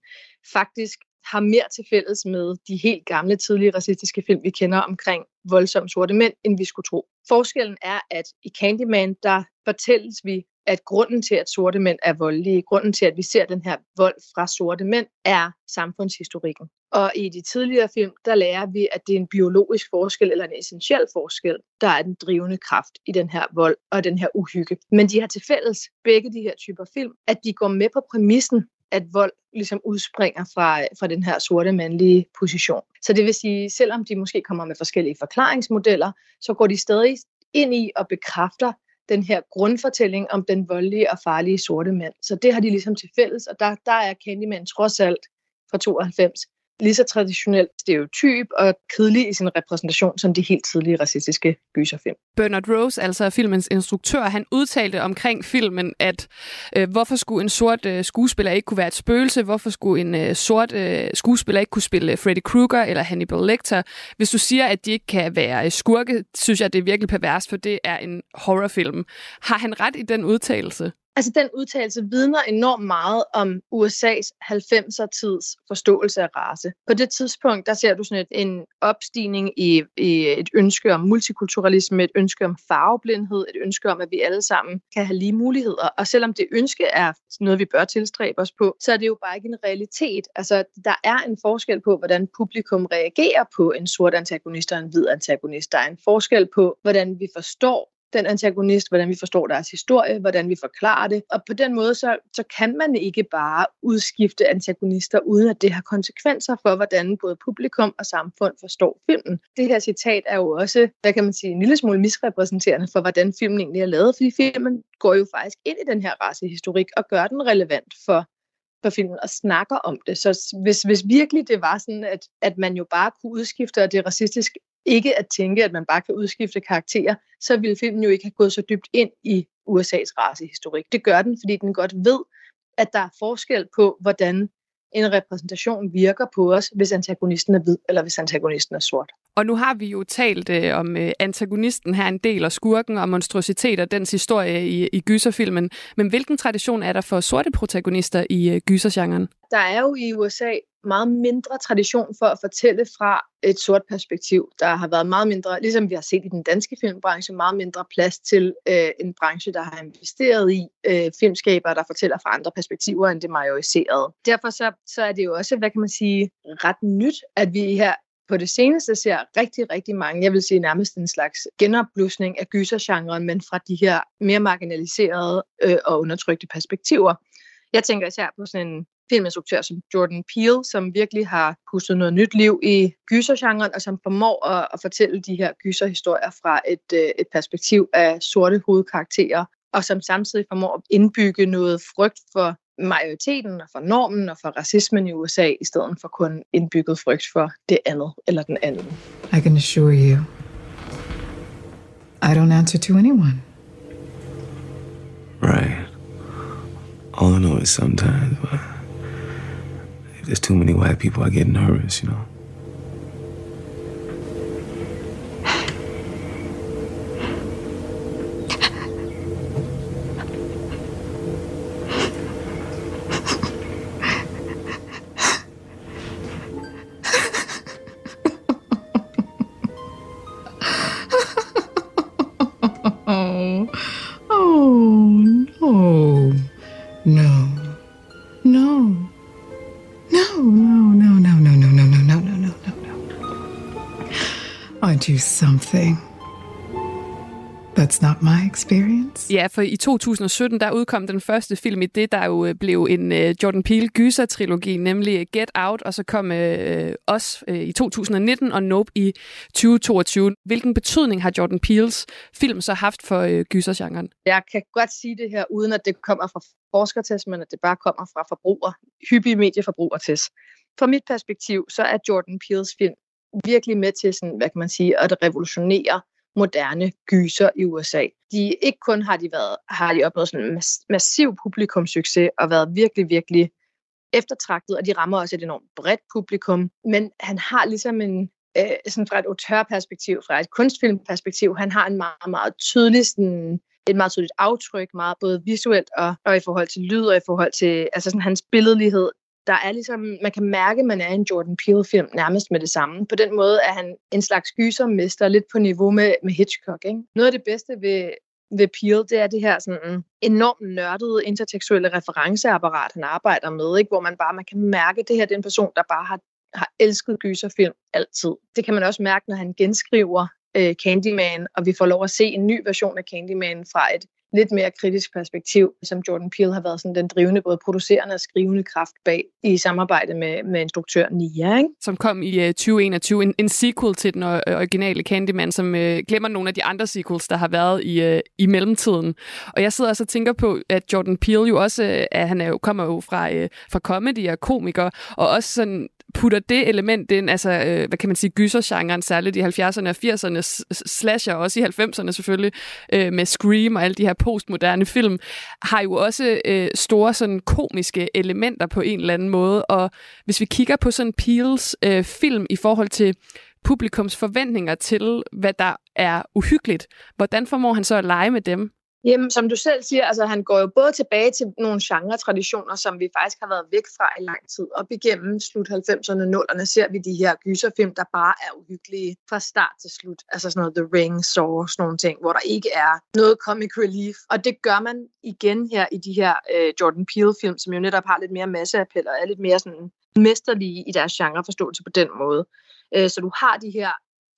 faktisk har mere til fælles med de helt gamle, tidlige racistiske film, vi kender omkring voldsomme sorte mænd, end vi skulle tro. Forskellen er, at i Candyman, der fortælles vi, at grunden til, at sorte mænd er voldelige, grunden til, at vi ser den her vold fra sorte mænd, er samfundshistorikken. Og i de tidligere film, der lærer vi, at det er en biologisk forskel eller en essentiel forskel, der er den drivende kraft i den her vold og den her uhygge. Men de har til fælles, begge de her typer film, at de går med på præmissen at vold ligesom udspringer fra, fra den her sorte mandlige position. Så det vil sige, selvom de måske kommer med forskellige forklaringsmodeller, så går de stadig ind i og bekræfter den her grundfortælling om den voldelige og farlige sorte mand. Så det har de ligesom til fælles, og der, der er Candyman trods alt fra 92 lige så traditionelt stereotyp og kedelig i sin repræsentation som de helt tidlige racistiske gyserfilm. Bernard Rose, altså filmens instruktør, han udtalte omkring filmen, at øh, hvorfor skulle en sort øh, skuespiller ikke kunne være et spøgelse? Hvorfor skulle en øh, sort øh, skuespiller ikke kunne spille Freddy Krueger eller Hannibal Lecter? Hvis du siger, at de ikke kan være øh, skurke, synes jeg, det er virkelig pervers, for det er en horrorfilm. Har han ret i den udtalelse? Altså den udtalelse vidner enormt meget om USA's 90'er-tids forståelse af race. På det tidspunkt, der ser du sådan et, en opstigning i, i et ønske om multikulturalisme, et ønske om farveblindhed, et ønske om, at vi alle sammen kan have lige muligheder. Og selvom det ønske er noget, vi bør tilstræbe os på, så er det jo bare ikke en realitet. Altså, der er en forskel på, hvordan publikum reagerer på en sort antagonist og en hvid antagonist. Der er en forskel på, hvordan vi forstår den antagonist, hvordan vi forstår deres historie, hvordan vi forklarer det. Og på den måde, så, så kan man ikke bare udskifte antagonister, uden at det har konsekvenser for, hvordan både publikum og samfund forstår filmen. Det her citat er jo også, hvad kan man sige, en lille smule misrepræsenterende for, hvordan filmen egentlig er lavet, fordi filmen går jo faktisk ind i den her racehistorik og gør den relevant for for filmen og snakker om det. Så hvis, hvis virkelig det var sådan, at, at man jo bare kunne udskifte, og det racistiske racistisk ikke at tænke, at man bare kan udskifte karakterer, så ville filmen jo ikke have gået så dybt ind i USA's racehistorik. Det gør den, fordi den godt ved, at der er forskel på, hvordan en repræsentation virker på os, hvis antagonisten er hvid, eller hvis antagonisten er sort. Og nu har vi jo talt øh, om øh, antagonisten her en del, og skurken og monstrositet og dens historie i, i gyserfilmen. Men hvilken tradition er der for sorte protagonister i øh, gysergenren? Der er jo i USA meget mindre tradition for at fortælle fra et sort perspektiv. Der har været meget mindre, ligesom vi har set i den danske filmbranche, meget mindre plads til øh, en branche, der har investeret i øh, filmskaber, der fortæller fra andre perspektiver end det majoriserede. Derfor så, så er det jo også, hvad kan man sige, ret nyt, at vi her på det seneste ser rigtig, rigtig mange, jeg vil sige nærmest en slags genopblusning af gysergenren, men fra de her mere marginaliserede øh, og undertrykte perspektiver. Jeg tænker især på sådan en filminstruktør som Jordan Peele, som virkelig har pustet noget nyt liv i gysergenren, og som formår at, at fortælle de her gyserhistorier fra et, øh, et perspektiv af sorte hovedkarakterer, og som samtidig formår at indbygge noget frygt for majoriteten og for normen og for racismen i USA, i stedet for kun indbygget frygt for det andet eller den anden. I can assure you, I don't answer to anyone. Right. All I know is sometimes, but if there's too many white people, I get nervous, you know. Something. That's not my experience. Ja, for i 2017, der udkom den første film i det, der jo øh, blev en uh, Jordan Peele gyser-trilogi, nemlig Get Out, og så kom uh, Os uh, i 2019 og Nope i 2022. Hvilken betydning har Jordan Peels film så haft for uh, gysergenren? Jeg kan godt sige det her, uden at det kommer fra forskertest, men at det bare kommer fra forbruger, hyppige medieforbrugertest. Fra mit perspektiv, så er Jordan Peels film virkelig med til sådan, hvad kan man sige, at revolutionere moderne gyser i USA. De ikke kun har de været har de opnået sådan en massiv publikumssucces og været virkelig virkelig eftertragtet, og de rammer også et enormt bredt publikum, men han har ligesom en øh, sådan fra et autørperspektiv, fra et kunstfilmperspektiv, han har en meget meget tydelig sådan et meget tydeligt aftryk, meget både visuelt og, og i forhold til lyd og i forhold til altså sådan hans billedlighed der er ligesom, man kan mærke, at man er en Jordan Peele-film nærmest med det samme. På den måde er han en slags gysermester, lidt på niveau med, med Hitchcock. Ikke? Noget af det bedste ved, ved Peele, det er det her sådan enormt nørdede intertekstuelle referenceapparat, han arbejder med, ikke? hvor man bare man kan mærke, at det her det er en person, der bare har, har elsket gyserfilm altid. Det kan man også mærke, når han genskriver øh, Candyman, og vi får lov at se en ny version af Candyman fra et lidt mere kritisk perspektiv, som Jordan Peele har været sådan den drivende, både producerende og skrivende kraft bag i samarbejde med, med instruktør Nia. Ikke? Som kom i øh, uh, 2021, en, en sequel til den øh, originale Candyman, som uh, glemmer nogle af de andre sequels, der har været i, uh, i mellemtiden. Og jeg sidder også og tænker på, at Jordan Peele jo også, uh, han er jo, kommer jo fra, uh, fra comedy og komiker, og også sådan putter det element ind, altså, øh, hvad kan man sige, gysergenren, særligt i 70'erne og 80'erne, slasher også i 90'erne selvfølgelig, øh, med Scream og alle de her postmoderne film, har jo også øh, store sådan komiske elementer på en eller anden måde, og hvis vi kigger på sådan Peels øh, film i forhold til publikums forventninger til, hvad der er uhyggeligt, hvordan formår han så at lege med dem? Jamen, som du selv siger, altså han går jo både tilbage til nogle genre-traditioner, som vi faktisk har været væk fra i lang tid. Op igennem slut 90'erne og 0'erne ser vi de her gyserfilm, der bare er uhyggelige fra start til slut. Altså sådan noget The Ring, Saw, sådan nogle ting, hvor der ikke er noget comic relief. Og det gør man igen her i de her øh, Jordan Peele-film, som jo netop har lidt mere masseappel og er lidt mere sådan mesterlige i deres genreforståelse på den måde. Øh, så du har de her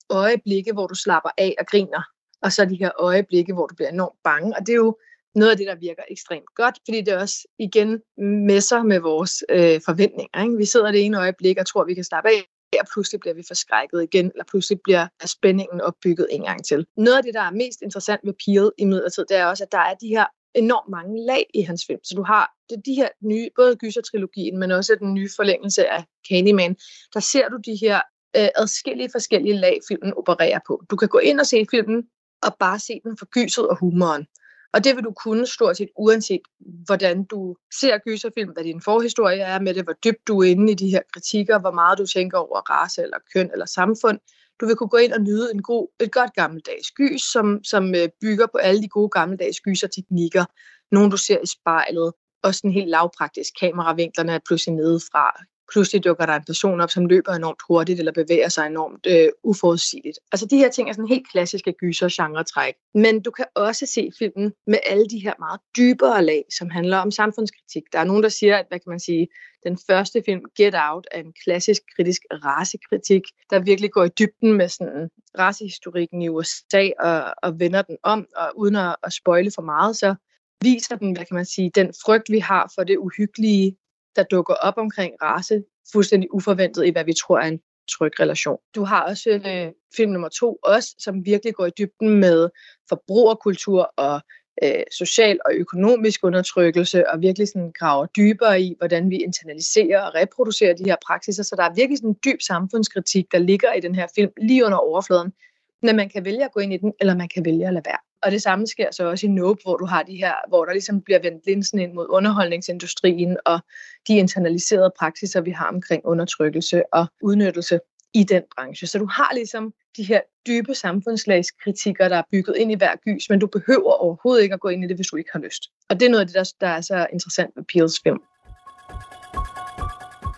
øjeblikke, hvor du slapper af og griner og så de her øjeblikke, hvor du bliver enormt bange. Og det er jo noget af det, der virker ekstremt godt, fordi det også igen messer med vores øh, forventninger. Ikke? Vi sidder det ene øjeblik og tror, at vi kan slappe af, og pludselig bliver vi forskrækket igen, eller pludselig bliver spændingen opbygget en gang til. Noget af det, der er mest interessant ved Peel i midlertid, det er også, at der er de her enormt mange lag i hans film. Så du har de her nye, både gyser-trilogien, men også den nye forlængelse af Candyman, der ser du de her øh, adskillige forskellige lag, filmen opererer på. Du kan gå ind og se filmen og bare se den for gyset og humoren. Og det vil du kunne stort set uanset, hvordan du ser gyserfilm, hvad din forhistorie er med det, hvor dybt du er inde i de her kritikker, hvor meget du tænker over race eller køn eller samfund. Du vil kunne gå ind og nyde en god, et godt gammeldags gys, som, som øh, bygger på alle de gode gammeldags gyserteknikker. Nogle du ser i spejlet, og sådan helt lavpraktisk kameravinklerne er pludselig nede fra pludselig dukker der en person op, som løber enormt hurtigt eller bevæger sig enormt øh, uforudsigeligt. Altså de her ting er sådan helt klassiske gyser-genre-træk. Men du kan også se filmen med alle de her meget dybere lag, som handler om samfundskritik. Der er nogen, der siger, at hvad kan man sige, den første film, Get Out, er en klassisk kritisk racekritik, der virkelig går i dybden med sådan racehistorikken i USA og, og vender den om, og uden at, at spoile for meget, så viser den, hvad kan man sige, den frygt, vi har for det uhyggelige der dukker op omkring race, fuldstændig uforventet i, hvad vi tror er en tryg relation. Du har også øh, film nummer to, også, som virkelig går i dybden med forbrugerkultur og øh, social og økonomisk undertrykkelse, og virkelig sådan graver dybere i, hvordan vi internaliserer og reproducerer de her praksiser. Så der er virkelig sådan en dyb samfundskritik, der ligger i den her film, lige under overfladen. Men man kan vælge at gå ind i den, eller man kan vælge at lade være. Og det samme sker så også i Nope, hvor du har de her, hvor der ligesom bliver vendt linsen ind mod underholdningsindustrien og de internaliserede praksiser, vi har omkring undertrykkelse og udnyttelse i den branche. Så du har ligesom de her dybe samfundslagskritikker, der er bygget ind i hver gys, men du behøver overhovedet ikke at gå ind i det, hvis du ikke har lyst. Og det er noget af det, der, der er så interessant ved Peels film.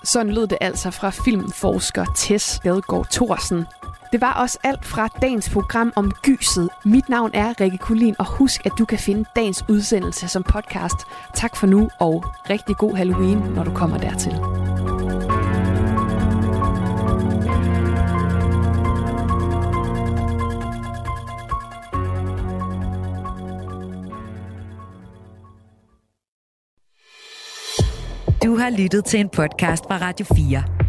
Sådan lød det altså fra filmforsker Tess Gadegaard Thorsen. Det var også alt fra dagens program om gyset. Mit navn er Rikke Kulin, og husk, at du kan finde dagens udsendelse som podcast. Tak for nu, og rigtig god Halloween, når du kommer dertil. Du har lyttet til en podcast fra Radio 4.